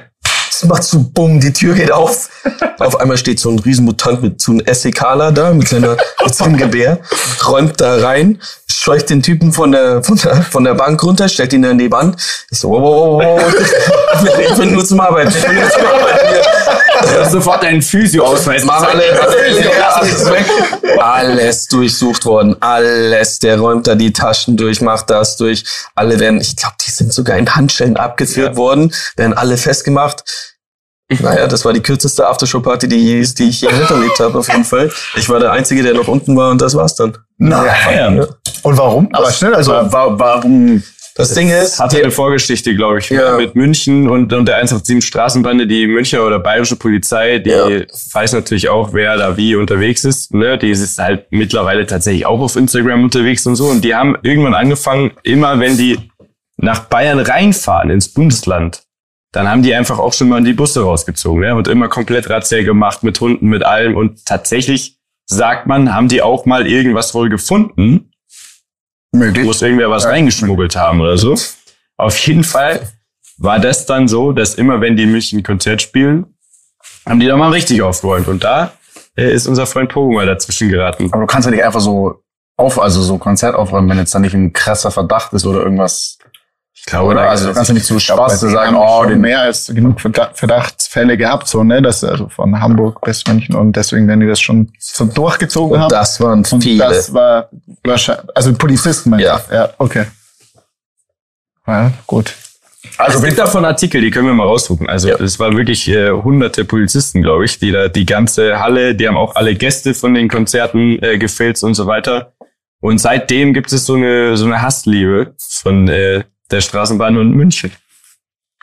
Es macht so bumm, die Tür geht auf. auf einmal steht so ein Riesenmutant mit so einem SEKler da, mit, seiner, mit seinem Gewehr, räumt da rein, scheucht den Typen von der, von der, von der Bank runter, stellt ihn an die Wand. Ich so, wow, wow, wow, wow. Ich bin nur zum Arbeiten. Ich bin nur zum Arbeiten hier. Sofort deinen Physio-Ausweis. Mach alle, alles durchsucht worden. Alles. Der räumt da die Taschen durch, macht das durch. Alle werden, ich glaube, die sind sogar in Handschellen abgeführt worden, werden alle festgemacht. Naja, das war die kürzeste Aftershow-Party, die, ich- die ich je miterlebt habe, auf jeden Fall. Ich war der Einzige, der noch unten war und das war's dann. Nein. Und warum? Aber schnell, also wa warum? Das Ding ist, Hatte eine Vorgeschichte, glaube ich, Ja. mit München und, und der 187 Straßenbande, die Münchner oder bayerische Polizei, die Ja. weiß natürlich auch, wer da wie unterwegs ist. Ne? Die ist halt mittlerweile tatsächlich auch auf Instagram unterwegs und so. Und die haben irgendwann angefangen, immer wenn die nach Bayern reinfahren, ins Bundesland, dann haben die einfach auch schon mal die Busse rausgezogen ne? und immer komplett Razzia gemacht mit Hunden, mit allem. Und tatsächlich, sagt man, haben die auch mal irgendwas wohl gefunden, Möglich. muss irgendwer was reingeschmuggelt haben oder so. Auf jeden Fall war das dann so, dass immer wenn die in München ein Konzert spielen, haben die da mal richtig aufgeräumt. Und da äh, ist unser Freund Pogo mal dazwischen geraten. Aber du kannst ja nicht einfach so auf, also so Konzert aufräumen, wenn jetzt da nicht ein krasser Verdacht ist oder irgendwas. Ich glaube, Oder? da- Also du kannst ja nicht zu Ich glaub, Spaß bei sagen, oh, den mehr als genug Verda- Verdachtsfälle gehabt, so, ne, das, also von Hamburg bis München und deswegen, wenn die das schon so durchgezogen und haben. das waren und viele. das war wahrscheinlich, also Polizisten, meinst Ja. du? Ja, okay. Ja, gut. Also es gibt davon Artikel, die können wir mal raussuchen. Also es waren wirklich äh, hunderte Polizisten, glaube ich, die da die ganze Halle, die haben auch alle Gäste von den Konzerten äh, gefilzt und so weiter. Und seitdem gibt es so eine so eine Hassliebe von äh, der Straßenbahn und München.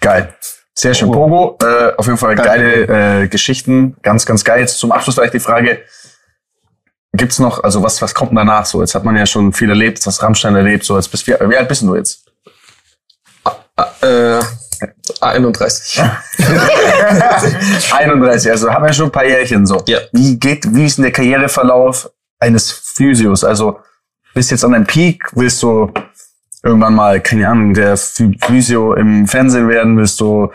Geil. Sehr schön. Pogo, äh, auf jeden Fall geile äh, Geschichten. Ganz, ganz geil. Jetzt zum Abschluss vielleicht die Frage, gibt's noch, also was, was kommt danach so? Jetzt hat man ja schon viel erlebt, was Rammstein erlebt, so jetzt bist wie, wie alt bist du jetzt? Äh, 31. 31, also haben wir schon ein paar Jährchen so. Ja. Wie geht, wie ist denn der Karriereverlauf eines Physios? Also bist jetzt an deinem Peak, willst du irgendwann mal, keine Ahnung, der Phy- Physio im Fernsehen werden, willst du,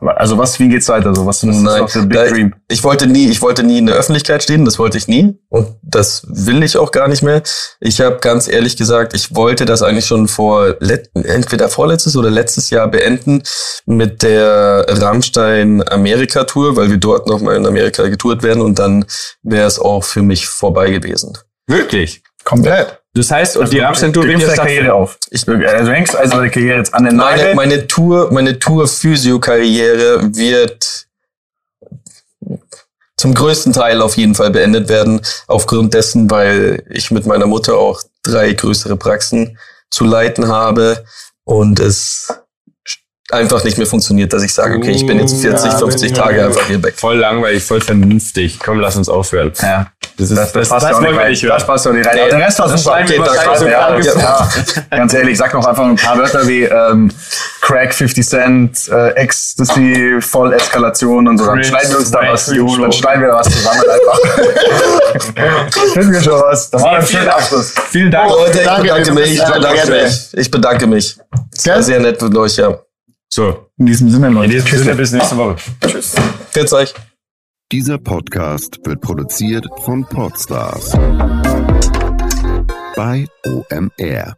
also was, wie geht's weiter so? Was ist Nein, noch der Big da- Dream? Ich wollte nie, ich wollte nie in der Öffentlichkeit stehen, das wollte ich nie und das will ich auch gar nicht mehr. Ich habe ganz ehrlich gesagt, ich wollte das eigentlich schon vor entweder vorletztes oder letztes Jahr beenden mit der Rammstein Amerika Tour, weil wir dort noch mal in Amerika getourt werden und dann wäre es auch für mich vorbei gewesen. Wirklich. Komplett. Das heißt, und die du wird gibst ja der stattfinden. Karriere auf. Ich- also du hängst also der Karriere jetzt an den Meine, Nagel. meine Tour, meine Tour Physio-Karriere wird zum größten Teil auf jeden Fall beendet werden, aufgrund dessen, weil ich mit meiner Mutter auch drei größere Praxen zu leiten habe und es einfach nicht mehr funktioniert, dass ich sage, okay, ich bin jetzt 40, 50 Tage einfach hier weg. Voll langweilig, voll vernünftig. Komm, lass uns aufhören. ja. Das ist, das, das, passt ja auch wollen nicht wir rein. nicht hören. Das passt doch nicht rein. Nee, der Rest war das super. Okay, so Ja, ganz- Ja, ganz ehrlich, sag noch einfach ein paar Wörter wie ähm, Crack 50 Cent, äh, Ecstasy, Volleskalation und so. Dann schneiden wir uns da was, dann schneiden wir da was zusammen einfach. Finden wir schon was. Das war ein schöner Abschluss. Vielen Dank. Leute, ich Danke, bedanke mich, ich Danke, bedanke mich. Ich bedanke mich. Das sehr nett mit euch, ja. So, In diesem Sinne, in Leute. diesem Sinne, bis nächste Woche. Grüß euch. Dieser Podcast wird produziert von Podstars bei OMR.